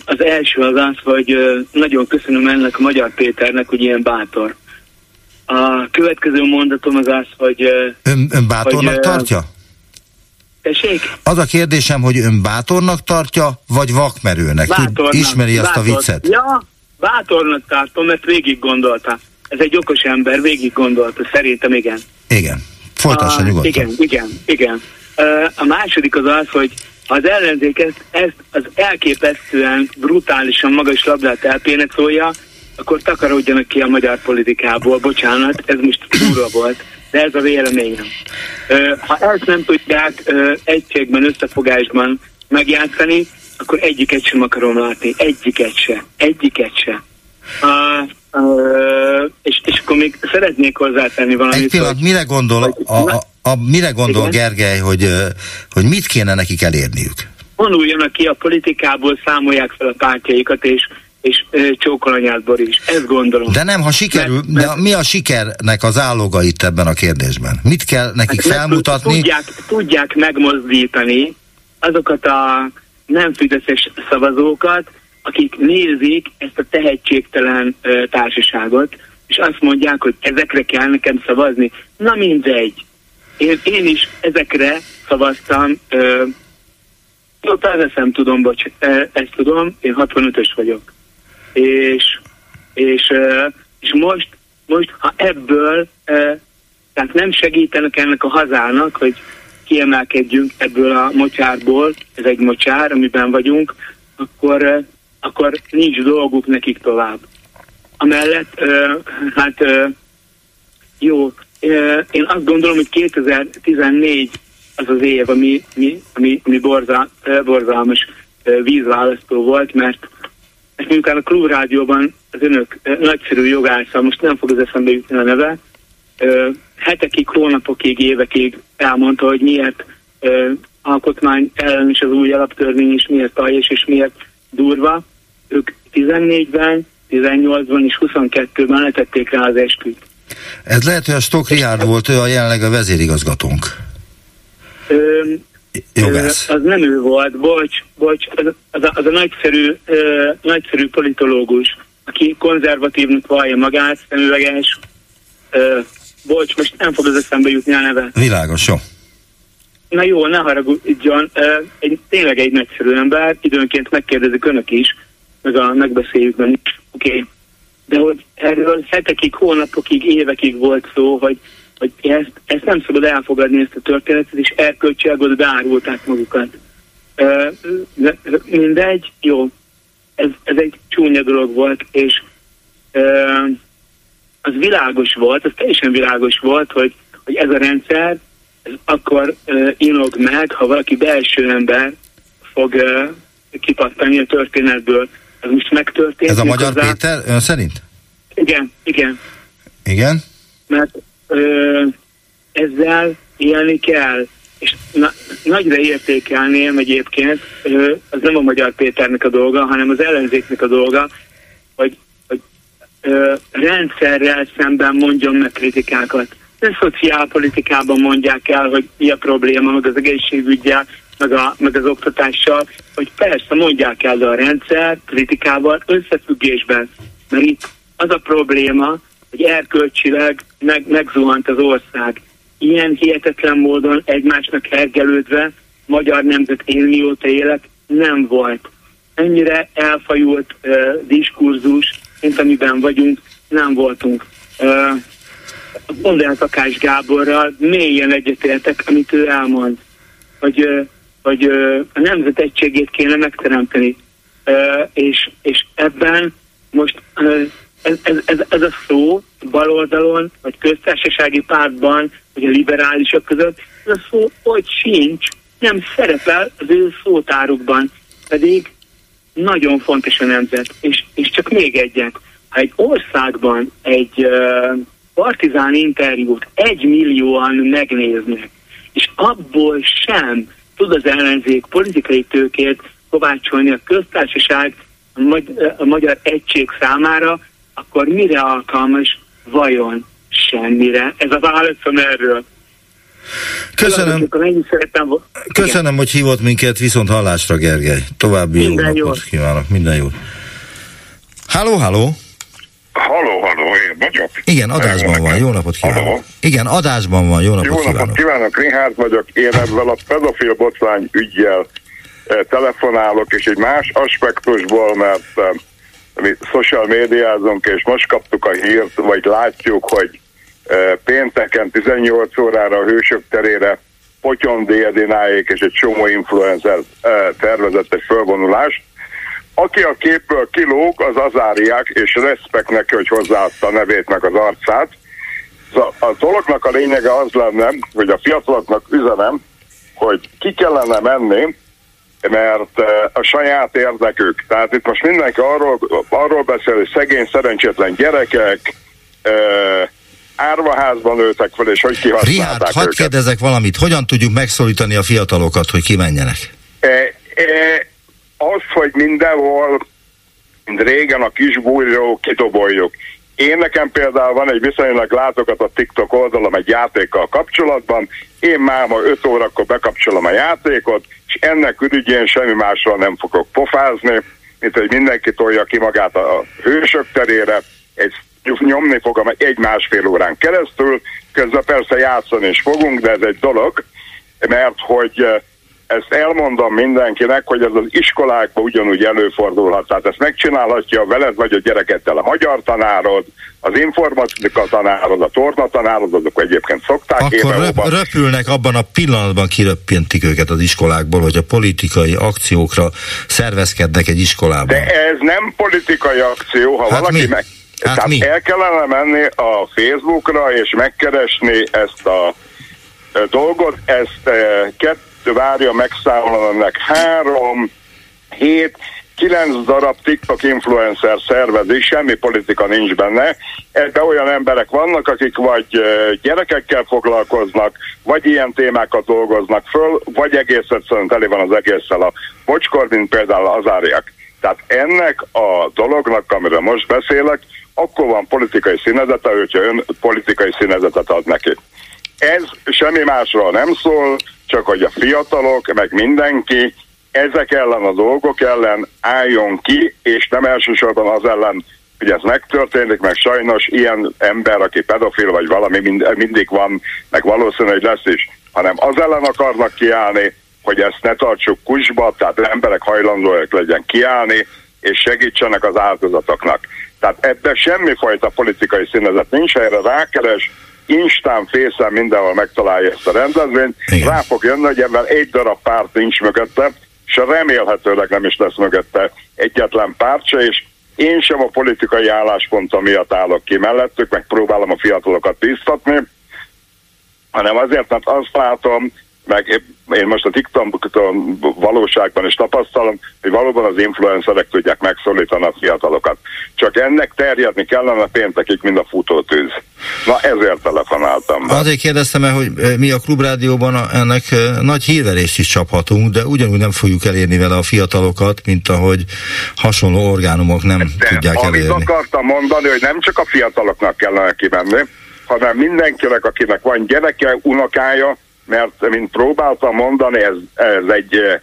Az első az az, hogy nagyon köszönöm ennek a Magyar Péternek, hogy ilyen bátor. A következő mondatom az az, hogy... Ön, ön bátornak hogy, tartja? Tessék? Az a kérdésem, hogy ön bátornak tartja, vagy vakmerőnek? Bátornak, Ismeri bátor. ezt a viccet? Ja, bátornak tartom, mert végig gondolta. Ez egy okos ember, végig gondolta, szerintem igen. Igen. Folytassa nyugodtan. Igen, igen, igen. A második az az, hogy ha az ellenzék ezt, ezt az elképesztően brutálisan magas labdát elpénecolja, akkor takarodjanak ki a magyar politikából. Bocsánat, ez most durva volt, de ez a véleményem. Ha ezt nem tudják egységben, összefogásban megjátszani, akkor egyiket sem akarom látni. Egyiket se. Egyiket se. Uh, és, és akkor még szeretnék hozzátenni valamit. Egy pillanat, hogy, mire gondol, a, a, a, mire gondol igen? Gergely, hogy, hogy mit kéne nekik elérniük? Vonuljanak ki a politikából, számolják fel a pártjaikat, és és csókolanyát Boris. Ezt gondolom. De nem, ha sikerül, mert, mert, de mi a sikernek az álloga itt ebben a kérdésben? Mit kell nekik hát felmutatni? Tudják, tudják megmozdítani azokat a nem fideszes szavazókat, akik nézik ezt a tehetségtelen ö, társaságot, és azt mondják, hogy ezekre kell nekem szavazni. Na mindegy. Én, én is ezekre szavaztam. Ö, jó, nem tudom, bocs, ezt tudom, én 65-ös vagyok és, és, és most, most, ha ebből, tehát nem segítenek ennek a hazának, hogy kiemelkedjünk ebből a mocsárból, ez egy mocsár, amiben vagyunk, akkor, akkor nincs dolguk nekik tovább. Amellett, hát jó, én azt gondolom, hogy 2014 az az év, ami, ami, ami, ami borzal, borzalmas vízválasztó volt, mert és miután a Klubrádióban az önök nagyszerű jogásza, most nem fog az eszembe jutni a neve, hetekig, hónapokig, évekig elmondta, hogy miért alkotmány ellen is az új alaptörvény, és miért aljas, és miért durva. Ők 14-ben, 18-ban és 22-ben letették rá az esküt. Ez lehet, hogy a Stok Richard volt, ő a jelenleg a vezérigazgatónk. Ö, jogász. Az nem ő volt, bocs, bocs, az, az, a, az a nagyszerű, uh, nagyszerű politológus, aki konzervatívnak vallja magát, szemüveges, uh, bocs, most nem fog az eszembe jutni a neve. Világos, jó. Na jó, ne haragudjon, egy, tényleg egy nagyszerű ember, időnként megkérdezik önök is, meg a megbeszéljükben is, oké. Okay. De hogy erről hetekig, hónapokig, évekig volt szó, hogy hogy ezt, ezt nem szabad elfogadni, ezt a történetet, és erkölcsiágot beárulták magukat. De mindegy, jó, ez, ez egy csúnya dolog volt, és az világos volt, az teljesen világos volt, hogy, hogy ez a rendszer ez akkor inog meg, ha valaki belső ember fog kipattani a történetből. Ez most megtörtént. Ez a Magyar hozzá. Péter ön szerint? Igen, igen. Igen? Mert ö, ezzel élni kell. És na, nagyra értékelném egyébként, ö, az nem a Magyar Péternek a dolga, hanem az ellenzéknek a dolga, hogy, hogy ö, rendszerrel szemben mondjon meg kritikákat. Ne szociálpolitikában mondják el, hogy mi a probléma, meg az egészségügyel, meg, a, meg az oktatással, hogy persze mondják el, a rendszer kritikával összefüggésben. Mert itt az a probléma, hogy erkölcsileg meg, megzuhant az ország. Ilyen hihetetlen módon egymásnak hergelődve magyar nemzet én mióta élek nem volt. Ennyire elfajult uh, diskurzus, mint amiben vagyunk, nem voltunk. Uh, Gondolják Takás Gáborral, mélyen egyetértek, amit ő elmond, hogy, uh, hogy a nemzet egységét kéne megteremteni. És, és ebben most ez, ez, ez, ez a szó baloldalon, vagy köztársasági pártban, vagy a liberálisok között, ez a szó hogy sincs, nem szerepel az ő szótárukban, pedig nagyon fontos a nemzet. És, és csak még egyet, ha egy országban egy uh, partizán interjút egy millióan megnéznek, és abból sem tud az ellenzék politikai tőkét kovácsolni a köztársaság a, magy- a magyar egység számára, akkor mire alkalmas vajon semmire? Ez a válaszom erről. Köszönöm, köszönöm hogy hívott minket, viszont hallásra Gergely. További Minden jó napot kívánok, minden jót. Halló, halló! Halló, halló, én vagyok. Igen, adásban van. Jó napot kívánok. Halló. Igen, adásban van. Jó napot Jó napot kívánok. kívánok, Richard vagyok. Én ezzel a pedofil botrány ügyjel eh, telefonálok, és egy más aspektusból, mert eh, mi social médiázunk, és most kaptuk a hírt, vagy látjuk, hogy eh, pénteken 18 órára a Hősök terére Potyon Dédináék és egy csomó influencer tervezett egy fölvonulást. Aki a képből kilóg, az azáriák, és respekt neki, hogy hozzáadta a nevét meg az arcát. Szóval a dolognak a lényege az lenne, hogy a fiataloknak üzenem, hogy ki kellene menni, mert eh, a saját érdekük. Tehát itt most mindenki arról, arról beszél, hogy szegény, szerencsétlen gyerekek eh, árvaházban nőtek fel, és hogy kihasználták hadd őket. kérdezek valamit. Hogyan tudjuk megszólítani a fiatalokat, hogy kimenjenek? E, e, az, hogy mindenhol, mint régen a kisbújró, kidoboljuk. Én nekem például van egy viszonylag látogat a TikTok oldalam egy játékkal kapcsolatban, én már ma 5 órakor bekapcsolom a játékot, és ennek ürügyén semmi másról nem fogok pofázni, mint hogy mindenki tolja ki magát a hősök terére, egy nyomni fogom egy másfél órán keresztül, közben persze játszani is fogunk, de ez egy dolog, mert hogy eh, ezt elmondom mindenkinek, hogy ez az iskolákban ugyanúgy előfordulhat. Tehát ezt megcsinálhatja veled vagy a gyerekeddel a magyar tanárod, az informatika tanárod, a torna tanárod, azok egyébként szokták Akkor röp, röpülnek abban a pillanatban kiröppentik őket az iskolákból, hogy a politikai akciókra szervezkednek egy iskolában. De ez nem politikai akció, ha Hát valaki mi? meg... Hát tehát mi? el kellene menni a Facebookra és megkeresni ezt a dolgot, ezt várja megszámolom ennek három, hét, kilenc darab TikTok influencer szervezi, semmi politika nincs benne. Ebben olyan emberek vannak, akik vagy gyerekekkel foglalkoznak, vagy ilyen témákat dolgoznak föl, vagy egész egyszerűen tele van az egésszel a bocskor, mint például az árják. Tehát ennek a dolognak, amiről most beszélek, akkor van politikai színezete, hogyha ön politikai színezetet ad neki. Ez semmi másról nem szól, csak hogy a fiatalok, meg mindenki ezek ellen a dolgok ellen álljon ki, és nem elsősorban az ellen, hogy ez megtörténik, meg sajnos ilyen ember, aki pedofil vagy valami mind, mindig van, meg valószínű, hogy lesz is, hanem az ellen akarnak kiállni, hogy ezt ne tartsuk kusba, tehát emberek hajlandóak legyen kiállni, és segítsenek az áldozatoknak. Tehát ebben semmifajta politikai színezet nincs, erre rákeres, Instán, fészen mindenhol megtalálja ezt a rendezvényt, Igen. rá fog jönni, hogy ebben egy darab párt nincs mögötte, és remélhetőleg nem is lesz mögötte egyetlen párt se, és én sem a politikai álláspontom miatt állok ki mellettük, meg próbálom a fiatalokat biztatni, hanem azért, mert azt látom, meg én most a TikTok valóságban is tapasztalom, hogy valóban az influencerek tudják megszólítani a fiatalokat. Csak ennek terjedni kellene péntekig, mint a futótűz. Na ezért telefonáltam. be. Azért kérdeztem el, hogy mi a klubrádióban a- ennek nagy hírverést is csaphatunk, de ugyanúgy nem fogjuk elérni vele a fiatalokat, mint ahogy hasonló orgánumok nem De tudják amit elérni. akartam mondani, hogy nem csak a fiataloknak kellene kimenni, hanem mindenkinek, akinek van gyereke, unokája, mert mint próbáltam mondani, ez, ez egy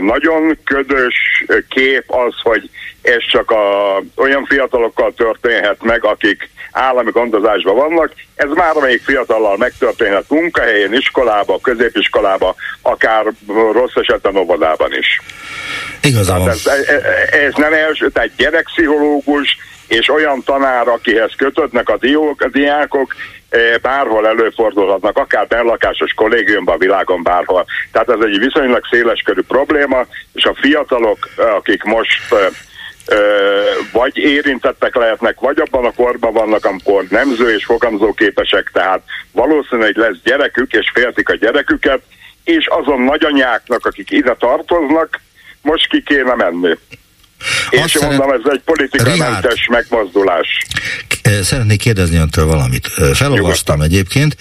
nagyon ködös kép az, hogy ez csak a, olyan fiatalokkal történhet meg, akik állami gondozásban vannak. Ez már amelyik fiatallal megtörténhet munkahelyen, iskolába, középiskolába, akár rossz esetben óvodában is. Igaza van. Ez, ez, ez nem első, tehát gyerekpszichológus és olyan tanár, akihez kötődnek a, diók, a diákok, bárhol előfordulhatnak, akár benlakásos kollégiumban, világon bárhol. Tehát ez egy viszonylag széleskörű probléma, és a fiatalok, eh, akik most eh, eh, vagy érintettek lehetnek, vagy abban a korban vannak, amikor nemző és fogamzó képesek, tehát valószínűleg lesz gyerekük, és féltik a gyereküket, és azon nagyanyáknak, akik ide tartoznak, most ki kéne menni. És Azt szeret- mondom, ez egy politikamentes megmozdulás. Eh, Szeretnék kérdezni öntől valamit. Felolvastam egyébként,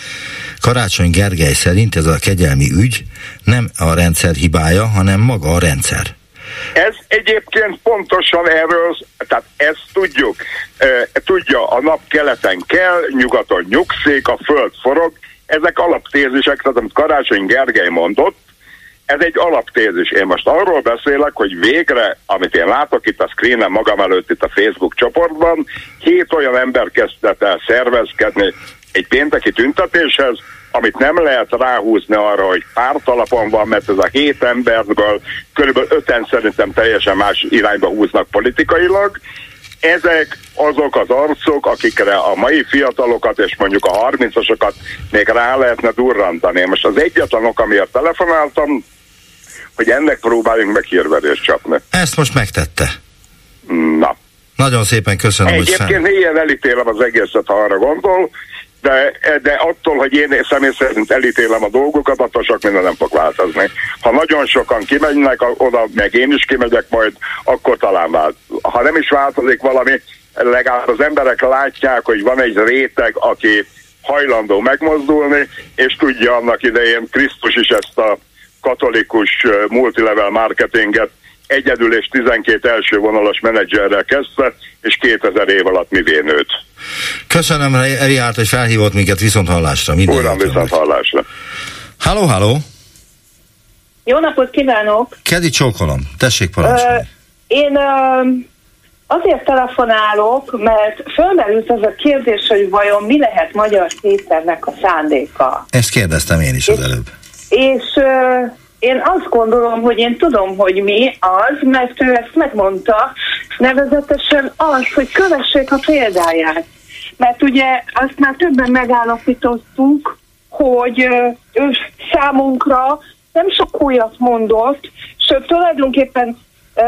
Karácsony Gergely szerint ez a kegyelmi ügy nem a rendszer hibája, hanem maga a rendszer. Ez egyébként pontosan erről, tehát ezt tudjuk. Tudja, a nap keleten kell, nyugaton nyugszik, a föld forog. Ezek alaptézisek, tehát amit Karácsony Gergely mondott, Ez egy alaptézis. Én most arról beszélek, hogy végre, amit én látok itt a screenen magam előtt itt a Facebook csoportban, hét olyan ember kezdett el szervezkedni egy pénteki tüntetéshez, amit nem lehet ráhúzni arra, hogy pártalapon van, mert ez a hét emberből körülbelül öten szerintem teljesen más irányba húznak politikailag. Ezek azok az arcok, akikre a mai fiatalokat és mondjuk a 30-asokat még rá lehetne durrantani. Most az egyetlen ok, amiért telefonáltam, hogy ennek próbáljunk meg hírverést csapni. Ezt most megtette. Na. Nagyon szépen köszönöm, Egyébként hogy ilyen elítélem az egészet, ha arra gondol, de, de attól, hogy én személy szerint elítélem a dolgokat, attól sok minden nem fog változni. Ha nagyon sokan kimennek oda, meg én is kimegyek majd, akkor talán vált. Ha nem is változik valami, legalább az emberek látják, hogy van egy réteg, aki hajlandó megmozdulni, és tudja annak idején Krisztus is ezt a katolikus multilevel marketinget egyedül és 12 első vonalas menedzserrel kezdte, és 2000 év alatt mi nőtt. Köszönöm, Riárt, hogy felhívott minket viszont hallásra. Uram, viszont hallásra. Halló, halló! Jó napot kívánok! Kedi csókolom, tessék parancsolni. Én uh, azért telefonálok, mert fölmerült az a kérdés, hogy vajon mi lehet Magyar Péternek a szándéka. Ezt kérdeztem én is az előbb. És uh, én azt gondolom, hogy én tudom, hogy mi az, mert ő ezt megmondta, nevezetesen az, hogy kövessék a példáját. Mert ugye azt már többen megállapítottuk, hogy ő számunkra nem sok újat mondott, sőt tulajdonképpen uh,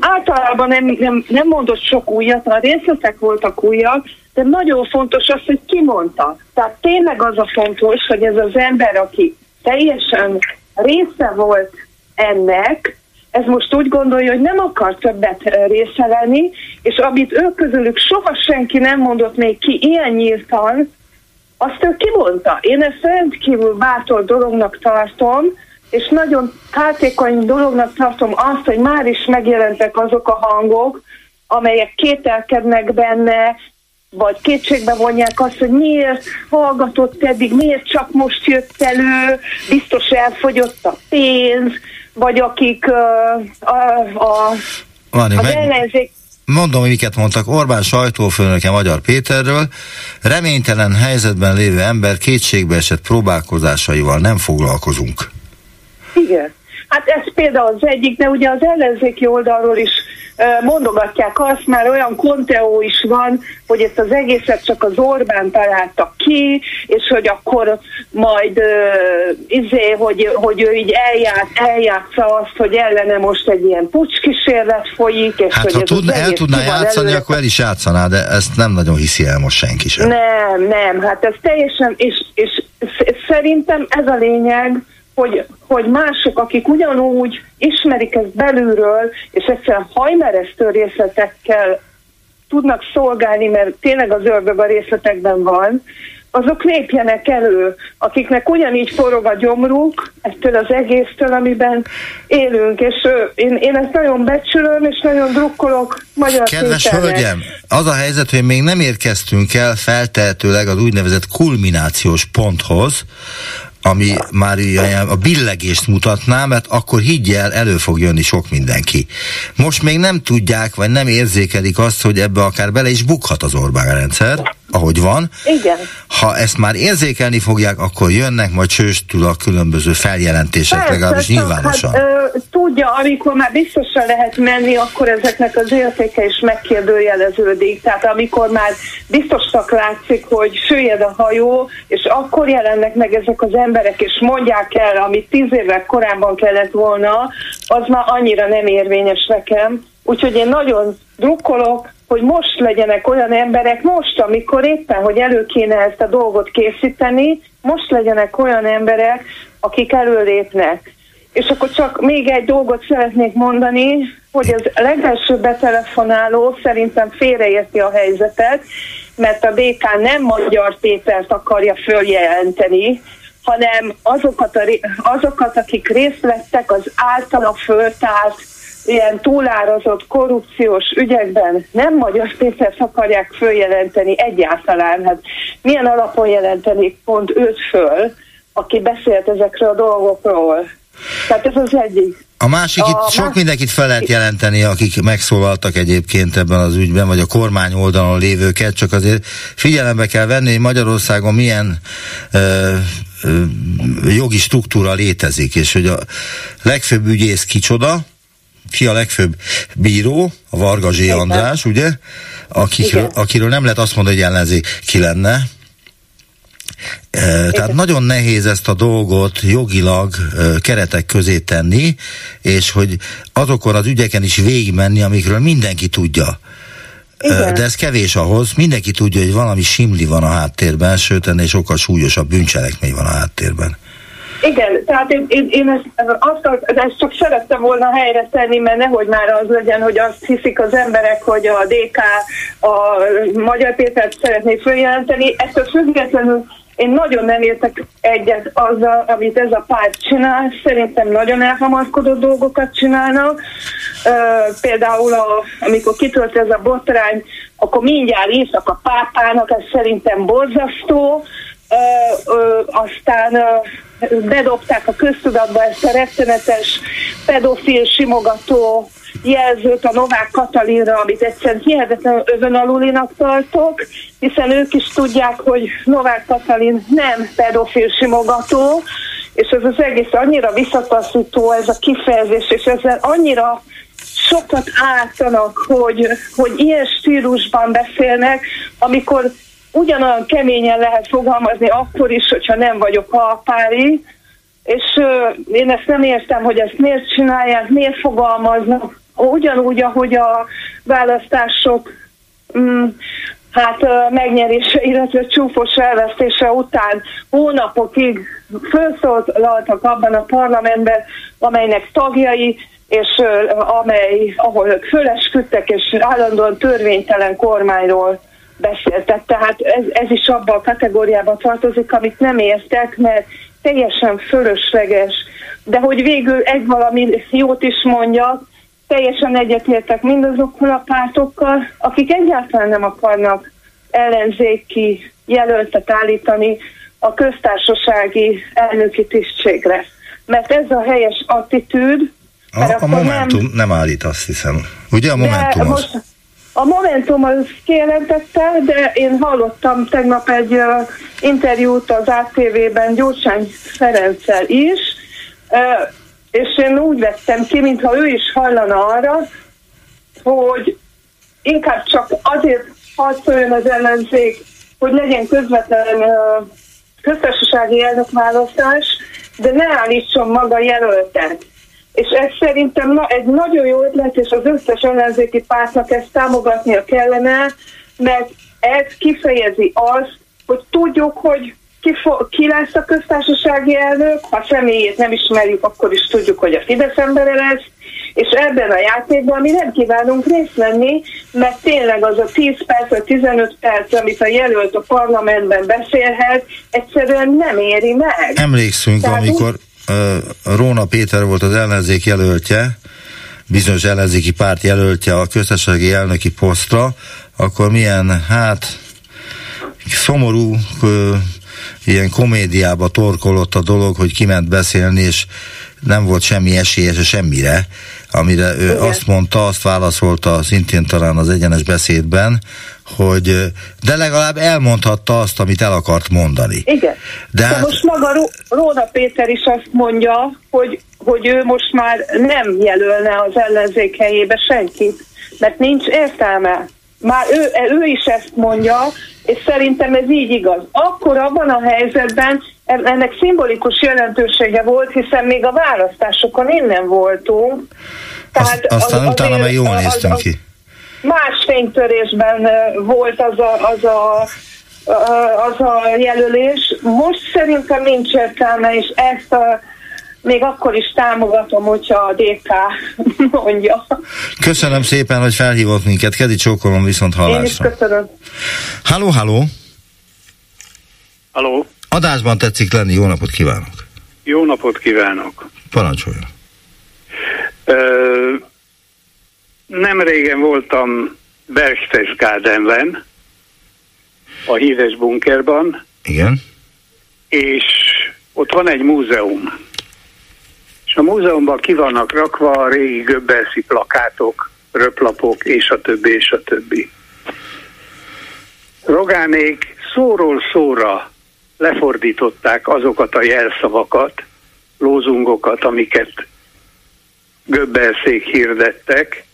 általában nem, nem, nem mondott sok újat, a részletek voltak újak, de nagyon fontos az, hogy ki mondta. Tehát tényleg az a fontos, hogy ez az ember, aki teljesen része volt ennek, ez most úgy gondolja, hogy nem akar többet része lenni, és amit ők közülük soha senki nem mondott még ki ilyen nyíltan, azt ő kimondta. Én ezt rendkívül bátor dolognak tartom, és nagyon hátékony dolognak tartom azt, hogy már is megjelentek azok a hangok, amelyek kételkednek benne, vagy kétségbe vonják azt, hogy miért hallgatott eddig, miért csak most jött elő, biztos elfogyott a pénz, vagy akik uh, a, a, Várj, az meg... ellenzék Mondom, hogy miket mondtak. Orbán sajtófőnöke Magyar Péterről. Reménytelen helyzetben lévő ember kétségbe esett próbálkozásaival nem foglalkozunk. Igen. Hát ez például az egyik, de ugye az ellenzéki oldalról is mondogatják azt, már olyan konteó is van, hogy ezt az egészet csak az Orbán találta ki, és hogy akkor majd uh, izé, hogy, hogy ő így elját, eljátsza azt, hogy ellene most egy ilyen pucskísérlet folyik, és hát, hogy ha ez tud, el tudná játszani, előre... akkor el is játszaná, de ezt nem nagyon hiszi el most senki sem. Nem, nem, hát ez teljesen, és, és szerintem ez a lényeg, hogy, hogy mások, akik ugyanúgy ismerik ezt belülről, és egyszerűen hajmeresztő részletekkel tudnak szolgálni, mert tényleg az ördög a részletekben van, azok lépjenek elő, akiknek ugyanígy forog a gyomruk ettől az egésztől, amiben élünk, és én, én ezt nagyon becsülöm, és nagyon drukkolok magyar Kedves Péternek. hölgyem, az a helyzet, hogy még nem érkeztünk el feltehetőleg az úgynevezett kulminációs ponthoz, ami már a billegést mutatná, mert akkor higgyel, elő fog jönni sok mindenki. Most még nem tudják, vagy nem érzékelik azt, hogy ebbe akár bele is bukhat az Orbán rendszer, ahogy van. Igen. Ha ezt már érzékelni fogják, akkor jönnek majd csőstül a különböző feljelentések, Persze, legalábbis nyilvánosan. Hát, ö, amikor már biztosan lehet menni, akkor ezeknek az értéke is megkérdőjeleződik. Tehát amikor már biztosak látszik, hogy süllyed a hajó, és akkor jelennek meg ezek az emberek, és mondják el, amit tíz évvel korábban kellett volna, az már annyira nem érvényes nekem. Úgyhogy én nagyon drukkolok, hogy most legyenek olyan emberek, most, amikor éppen, hogy elő kéne ezt a dolgot készíteni, most legyenek olyan emberek, akik előlépnek. És akkor csak még egy dolgot szeretnék mondani, hogy az legelső betelefonáló szerintem félreérti a helyzetet, mert a BK nem Magyar Pétert akarja följelenteni, hanem azokat, a, azokat akik részt vettek az általa föltárt ilyen túlárazott korrupciós ügyekben nem Magyar Pétert akarják följelenteni egyáltalán. Hát milyen alapon jelentenék pont őt föl, aki beszélt ezekről a dolgokról. Tehát ez az egyik. A másik, A itt sok más- mindenkit fel lehet jelenteni, akik megszólaltak egyébként ebben az ügyben, vagy a kormány oldalon lévőket, csak azért figyelembe kell venni, hogy Magyarországon milyen ö, ö, jogi struktúra létezik, és hogy a legfőbb ügyész kicsoda, ki a legfőbb bíró, a Varga Zsé András, ugye? Akikről, akiről nem lehet azt mondani, hogy ellenzék ki lenne, Tehát nagyon nehéz ezt a dolgot jogilag keretek közé tenni, és hogy azokon az ügyeken is végigmenni, amikről mindenki tudja. Igen. De ez kevés ahhoz, mindenki tudja, hogy valami simli van a háttérben, sőt ennél sokkal súlyosabb bűncselekmény van a háttérben. Igen, tehát én, én, én ezt, azt, ezt csak szerettem volna helyre tenni, mert nehogy már az legyen, hogy azt hiszik az emberek, hogy a DK a Magyar Pétert szeretné följelenteni. Ettől függetlenül én nagyon nem értek egyet azzal, amit ez a párt csinál. Szerintem nagyon elhamarkodott dolgokat csinálnak. Például, a, amikor kitölt ez a botrány, akkor mindjárt írtak a pápának, ez szerintem borzasztó. Ö, ö, aztán ö, bedobták a köztudatba ezt a rettenetes pedofil simogató jelzőt a Novák Katalinra, amit egyszerűen hihetetlenül övön alulinak tartok, hiszen ők is tudják, hogy Novák Katalin nem pedofil simogató, és ez az egész annyira visszataszító ez a kifejezés, és ezzel annyira sokat ártanak, hogy, hogy ilyen stílusban beszélnek, amikor ugyanolyan keményen lehet fogalmazni akkor is, hogyha nem vagyok alpári, és én ezt nem értem, hogy ezt miért csinálják, miért fogalmaznak, ugyanúgy, ahogy a választások mm, hát megnyerése, illetve csúfos elvesztése után hónapokig felszólaltak abban a parlamentben, amelynek tagjai, és amely, ahol fölesküdtek, és állandóan törvénytelen kormányról beszéltek. Tehát ez, ez is abban a kategóriába tartozik, amit nem értek, mert teljesen fölösleges. De hogy végül egy valami jót is mondjak, teljesen egyetértek mindazokkal a pártokkal, akik egyáltalán nem akarnak ellenzéki jelöltet állítani a köztársasági elnöki tisztségre. Mert ez a helyes attitűd, A, a Momentum nem, nem állít, azt hiszem. Ugye a Momentum az? most a Momentum az kijelentette, de én hallottam tegnap egy uh, interjút az ATV-ben Gyurcsány Ferenccel is, uh, és én úgy vettem ki, mintha ő is hajlana arra, hogy inkább csak azért harcoljon az ellenzék, hogy legyen közvetlen uh, köztársasági elnökválasztás, de ne állítson maga jelöltet. És ez szerintem na, egy nagyon jó ötlet, és az összes ellenzéki pártnak ezt támogatnia kellene, mert ez kifejezi azt, hogy tudjuk, hogy ki, fo- ki lesz a köztársasági elnök, ha személyét nem ismerjük, akkor is tudjuk, hogy a Fidesz embere lesz, és ebben a játékban mi nem kívánunk részt venni, mert tényleg az a 10 perc vagy 15 perc, amit a jelölt a parlamentben beszélhet, egyszerűen nem éri meg. Emlékszünk, Tehát amikor uh, Róna Péter volt az ellenzék jelöltje, bizonyos ellenzéki párt jelöltje a köztársasági elnöki posztra, akkor milyen, hát szomorú ilyen komédiába torkolott a dolog, hogy kiment beszélni, és nem volt semmi esélye se semmire, amire ő Igen. azt mondta, azt válaszolta szintén talán az egyenes beszédben, hogy de legalább elmondhatta azt, amit el akart mondani. Igen. De De hát- most maga Ró- Róna Péter is azt mondja, hogy, hogy ő most már nem jelölne az ellenzék helyébe senkit, mert nincs értelme. Már ő, ő is ezt mondja, és szerintem ez így igaz. Akkor abban a helyzetben ennek szimbolikus jelentősége volt, hiszen még a választásokon innen voltunk. Azt, aztán az- utána azért jól néztünk az- ki. Más fénytörésben volt az a, az a az a jelölés. Most szerintem nincs értelme, és ezt a, még akkor is támogatom, hogyha a DK (laughs) mondja. Köszönöm szépen, hogy felhívott minket. Kedi csókolom viszont Én is hallásra. köszönöm. Halló, halló! Haló, Adásban tetszik lenni, jó napot kívánok! jó napot kívánok! Parancsoljon! Ö, nem régen voltam Berchtesgadenben, a híres bunkerban, Igen? és ott van egy múzeum. És a múzeumban ki vannak rakva a régi göbbelszi plakátok, röplapok, és a többi, és a többi. Rogánék szóról szóra lefordították azokat a jelszavakat, lózungokat, amiket göbbelszék hirdettek,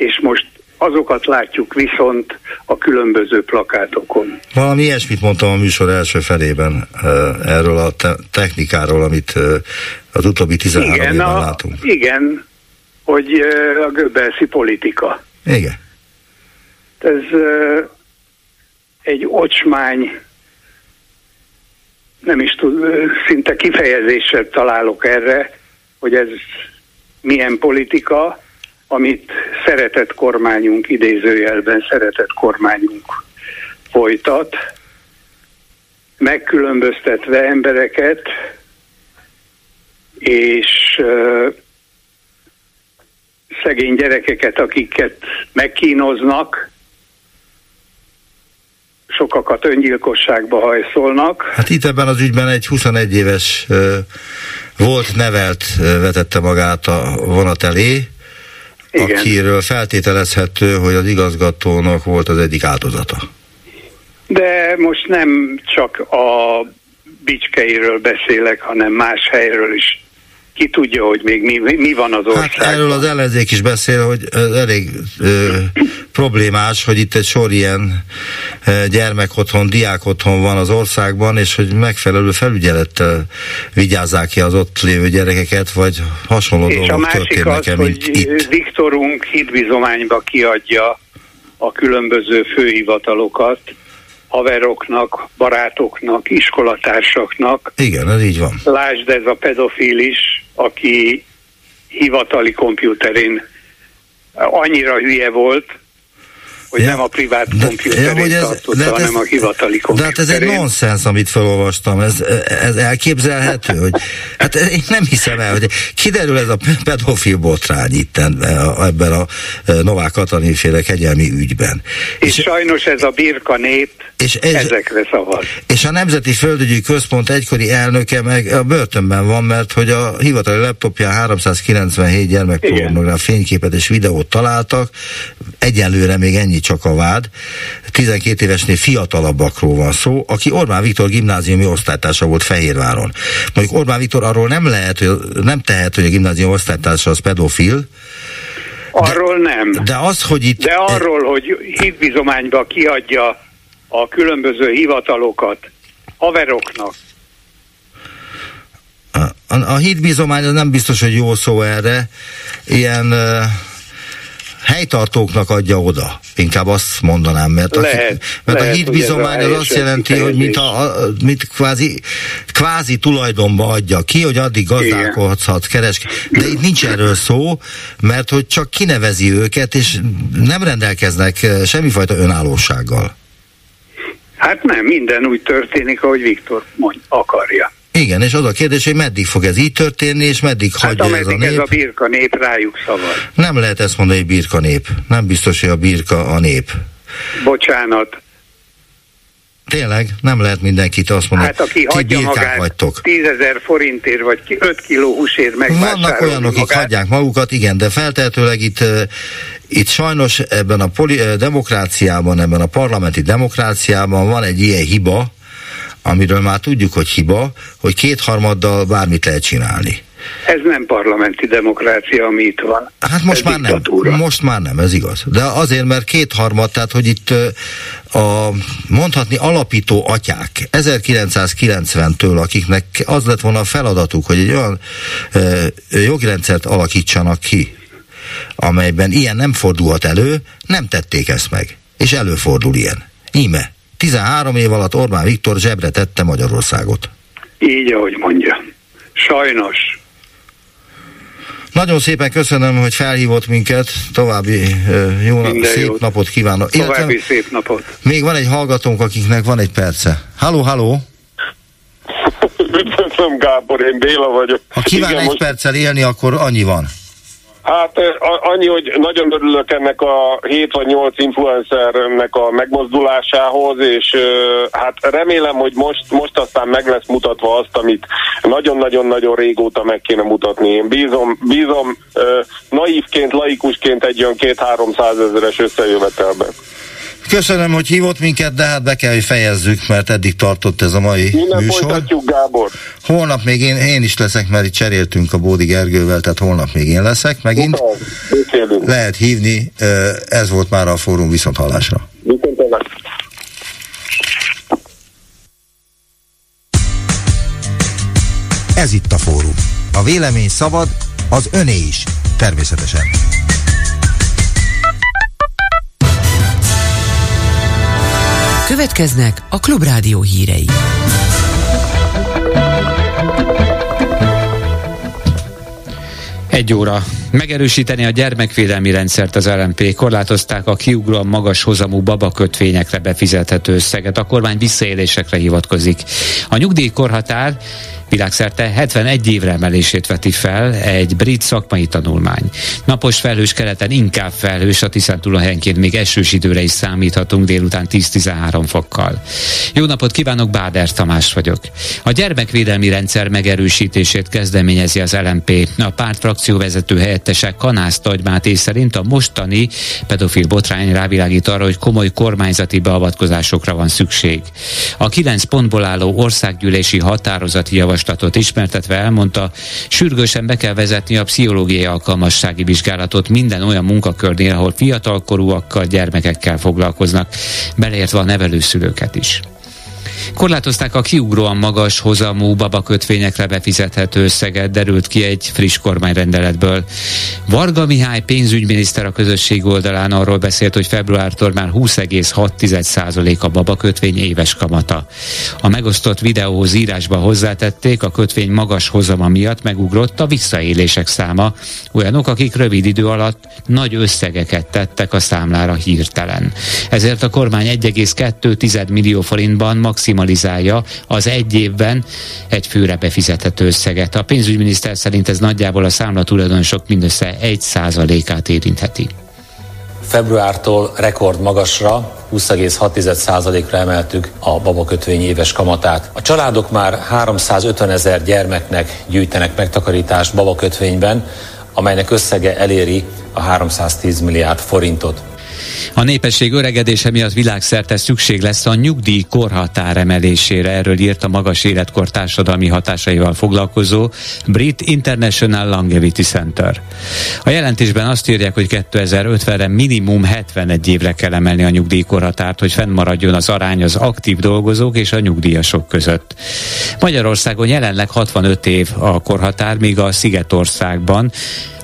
és most azokat látjuk viszont a különböző plakátokon. Valami ilyesmit mondtam a műsor első felében erről a te- technikáról, amit az utóbbi 13 igen, évben a, látunk. Igen, hogy a göbbelszi politika. Igen. Ez egy ocsmány, nem is tud, szinte kifejezéssel találok erre, hogy ez milyen politika, amit szeretett kormányunk, idézőjelben szeretett kormányunk folytat, megkülönböztetve embereket, és uh, szegény gyerekeket, akiket megkínoznak, sokakat öngyilkosságba hajszolnak. Hát itt ebben az ügyben egy 21 éves uh, volt nevelt uh, vetette magát a vonat elé, igen. akiről feltételezhető, hogy az igazgatónak volt az egyik áldozata. De most nem csak a bicskeiről beszélek, hanem más helyről is ki tudja, hogy még mi, mi van az országban. Hát erről az ellenzék is beszél, hogy elég ö, problémás, hogy itt egy sor ilyen ö, gyermekotthon, diákotthon van az országban, és hogy megfelelő felügyelettel vigyázzák ki az ott lévő gyerekeket, vagy hasonló és dolgok történnek az, mint hogy itt. Viktorunk hitbizományba kiadja a különböző főhivatalokat, haveroknak, barátoknak, iskolatársaknak. Igen, ez így van. Lásd, ez a pedofil is, aki hivatali kompjúterén annyira hülye volt, hogy ja, nem a privát kompjúterén ja, tartotta, de hanem ez, a hivatali kompjúterén. De hát ez egy nonsens, amit felolvastam, ez, ez elképzelhető, hogy hát én nem hiszem el, hogy kiderül ez a pedofil botrány itt ebben a Novák Katalin féle kegyelmi ügyben. És, és sajnos ez a birka nép és ez, ezekre szavaz. És a Nemzeti Földügyi Központ egykori elnöke meg a börtönben van, mert hogy a hivatali laptopján 397 gyermekpornográf fényképet és videót találtak, egyelőre még ennyi csak a vád. 12 évesnél fiatalabbakról van szó, aki Orbán Viktor gimnáziumi osztálytársa volt Fehérváron. Mondjuk Orbán Viktor arról nem lehet, hogy nem tehet, hogy a gimnázium osztálytársa az pedofil, Arról de, nem. De az, hogy itt... De arról, hogy hitbizományba kiadja a különböző hivatalokat haveroknak. A, a, a hitbizomány az nem biztos, hogy jó szó erre. Ilyen uh, helytartóknak adja oda. Inkább azt mondanám, mert a, lehet, mert lehet, a hitbizomány az azt jelenti, hogy mint, a, a, mint kvázi, kvázi tulajdonba adja ki, hogy addig gazdálkodhat, keres. De itt nincs erről szó, mert hogy csak kinevezi őket, és nem rendelkeznek semmifajta önállósággal. Hát nem, minden úgy történik, ahogy Viktor mond, akarja. Igen, és az a kérdés, hogy meddig fog ez így történni, és meddig hát hagyja ez a nép. ez a birka nép rájuk szavaz. Nem lehet ezt mondani, hogy birka nép. Nem biztos, hogy a birka a nép. Bocsánat. Tényleg, nem lehet mindenkit azt mondani, hát, aki ti birkák magát vagytok. 10 ezer forintért, vagy 5 kiló húsért megvásárolni Vannak olyanok, akik hagyják magukat, igen, de feltehetőleg itt, itt sajnos ebben a poli, demokráciában, ebben a parlamenti demokráciában van egy ilyen hiba, amiről már tudjuk, hogy hiba, hogy kétharmaddal bármit lehet csinálni. Ez nem parlamenti demokrácia, ami itt van. Hát most ez már diktatúra. nem. Most már nem, ez igaz. De azért, mert kétharmad, tehát hogy itt a mondhatni alapító atyák 1990-től, akiknek az lett volna a feladatuk, hogy egy olyan ö, jogrendszert alakítsanak ki, amelyben ilyen nem fordulhat elő, nem tették ezt meg. És előfordul ilyen. Íme. 13 év alatt Orbán Viktor zsebre tette Magyarországot. Így, ahogy mondja. Sajnos. Nagyon szépen köszönöm, hogy felhívott minket. További jó nap, szép jót. napot kívánok. További Illetve szép napot. Még van egy hallgatónk, akiknek van egy perce. Halló, halló! (laughs) Üdvözlöm Gábor, én Béla vagyok. Ha kíván Igen, egy most... perccel élni, akkor annyi van. Hát annyi, hogy nagyon örülök ennek a 7 vagy 8 influencernek a megmozdulásához, és hát remélem, hogy most, most aztán meg lesz mutatva azt, amit nagyon-nagyon-nagyon régóta meg kéne mutatni. Én bízom, bízom naívként, laikusként egy olyan két-háromszáz ezeres összejövetelben. Köszönöm, hogy hívott minket, de hát be kell, hogy fejezzük, mert eddig tartott ez a mai Minden műsor. folytatjuk, Gábor. Holnap még én, én is leszek, mert itt cseréltünk a Bódi Gergővel, tehát holnap még én leszek megint. Lehet hívni, ez volt már a fórum viszont hallásra. Viszont Ez itt a fórum. A vélemény szabad, az öné is, természetesen. Következnek a Klubrádió hírei. Egy óra. Megerősíteni a gyermekvédelmi rendszert az LMP. Korlátozták a kiugróan magas hozamú babakötvényekre befizethető összeget. A kormány visszaélésekre hivatkozik. A nyugdíjkorhatár világszerte 71 évre emelését veti fel egy brit szakmai tanulmány. Napos felhős keleten inkább felhős, a Tiszántúlon helyenként még esős időre is számíthatunk délután 10-13 fokkal. Jó napot kívánok, Báder Tamás vagyok. A gyermekvédelmi rendszer megerősítését kezdeményezi az LMP. A párt frakcióvezető helyettese Kanász Tagymáté szerint a mostani pedofil botrány rávilágít arra, hogy komoly kormányzati beavatkozásokra van szükség. A kilenc pontból álló országgyűlési határozati javaslat javaslatot ismertetve elmondta, sürgősen be kell vezetni a pszichológiai alkalmassági vizsgálatot minden olyan munkakörnél, ahol fiatalkorúakkal, gyermekekkel foglalkoznak, beleértve a nevelőszülőket is. Korlátozták a kiugróan magas hozamú babakötvényekre befizethető összeget, derült ki egy friss kormányrendeletből. Varga Mihály pénzügyminiszter a közösség oldalán arról beszélt, hogy februártól már 20,6% a babakötvény éves kamata. A megosztott videóhoz írásba hozzátették, a kötvény magas hozama miatt megugrott a visszaélések száma. Olyanok, akik rövid idő alatt nagy összegeket tettek a számlára hirtelen. Ezért a kormány 1,2 millió forintban maximum maximalizálja az egy évben egy főre befizethető összeget. A pénzügyminiszter szerint ez nagyjából a számla tulajdonosok mindössze 1%-át érintheti. Februártól rekord magasra 20,6%-ra emeltük a babakötvény éves kamatát. A családok már 350 ezer gyermeknek gyűjtenek megtakarítást babakötvényben, amelynek összege eléri a 310 milliárd forintot. A népesség öregedése miatt világszerte szükség lesz a nyugdíj korhatár emelésére, erről írt a magas életkor társadalmi hatásaival foglalkozó Brit International Longevity Center. A jelentésben azt írják, hogy 2050-re minimum 71 évre kell emelni a nyugdíjkorhatárt, hogy fennmaradjon az arány az aktív dolgozók és a nyugdíjasok között. Magyarországon jelenleg 65 év a korhatár, míg a Szigetországban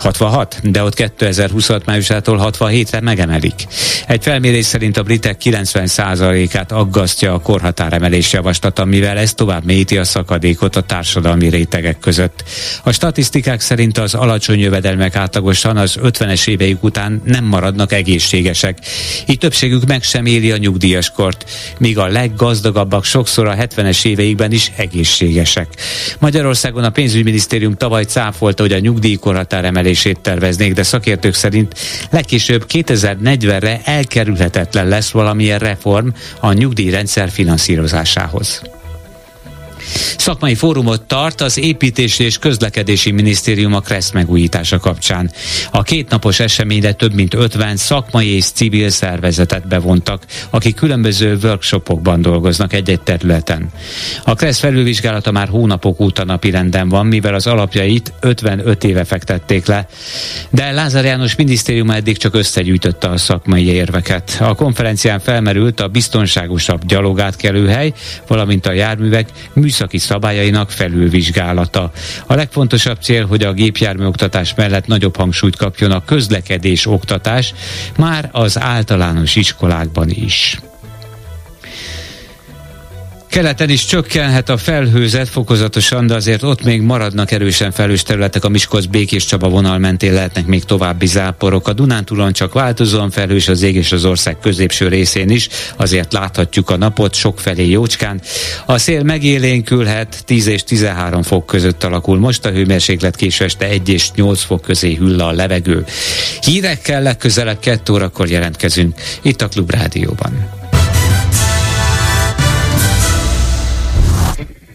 66, de ott 2026 májusától 67-re megemelik. Egy felmérés szerint a britek 90%-át aggasztja a korhatáremelés javaslata, mivel ez tovább mélyíti a szakadékot a társadalmi rétegek között. A statisztikák szerint az alacsony jövedelmek átlagosan az 50-es éveik után nem maradnak egészségesek. Így többségük meg sem éli a nyugdíjaskort, míg a leggazdagabbak sokszor a 70-es éveikben is egészségesek. Magyarországon a pénzügyminisztérium tavaly cáfolta, hogy a nyugdíjkorhatár emelését terveznék, de szakértők szerint legkésőbb 2040-re elkerülhetetlen lesz valamilyen reform a nyugdíjrendszer finanszírozásához. Szakmai fórumot tart az Építési és Közlekedési Minisztérium a KRESZ megújítása kapcsán. A kétnapos eseményre több mint 50 szakmai és civil szervezetet bevontak, akik különböző workshopokban dolgoznak egy-egy területen. A KRESZ felülvizsgálata már hónapok óta napi renden van, mivel az alapjait 55 éve fektették le, de Lázár János minisztérium eddig csak összegyűjtötte a szakmai érveket. A konferencián felmerült a biztonságosabb gyalogátkelőhely, valamint a járművek műszaki szabályainak felülvizsgálata. A legfontosabb cél, hogy a gépjármű oktatás mellett nagyobb hangsúlyt kapjon a közlekedés oktatás már az általános iskolákban is. Keleten is csökkenhet a felhőzet fokozatosan, de azért ott még maradnak erősen felhős területek. A Miskolc Békés Csaba vonal mentén lehetnek még további záporok. A Dunántúlon csak változóan felhős az ég és az ország középső részén is, azért láthatjuk a napot sokfelé jócskán. A szél megélénkülhet, 10 és 13 fok között alakul most a hőmérséklet késő este 1 és 8 fok közé hüll a levegő. Hírekkel legközelebb 2 órakor jelentkezünk itt a Klub Rádióban.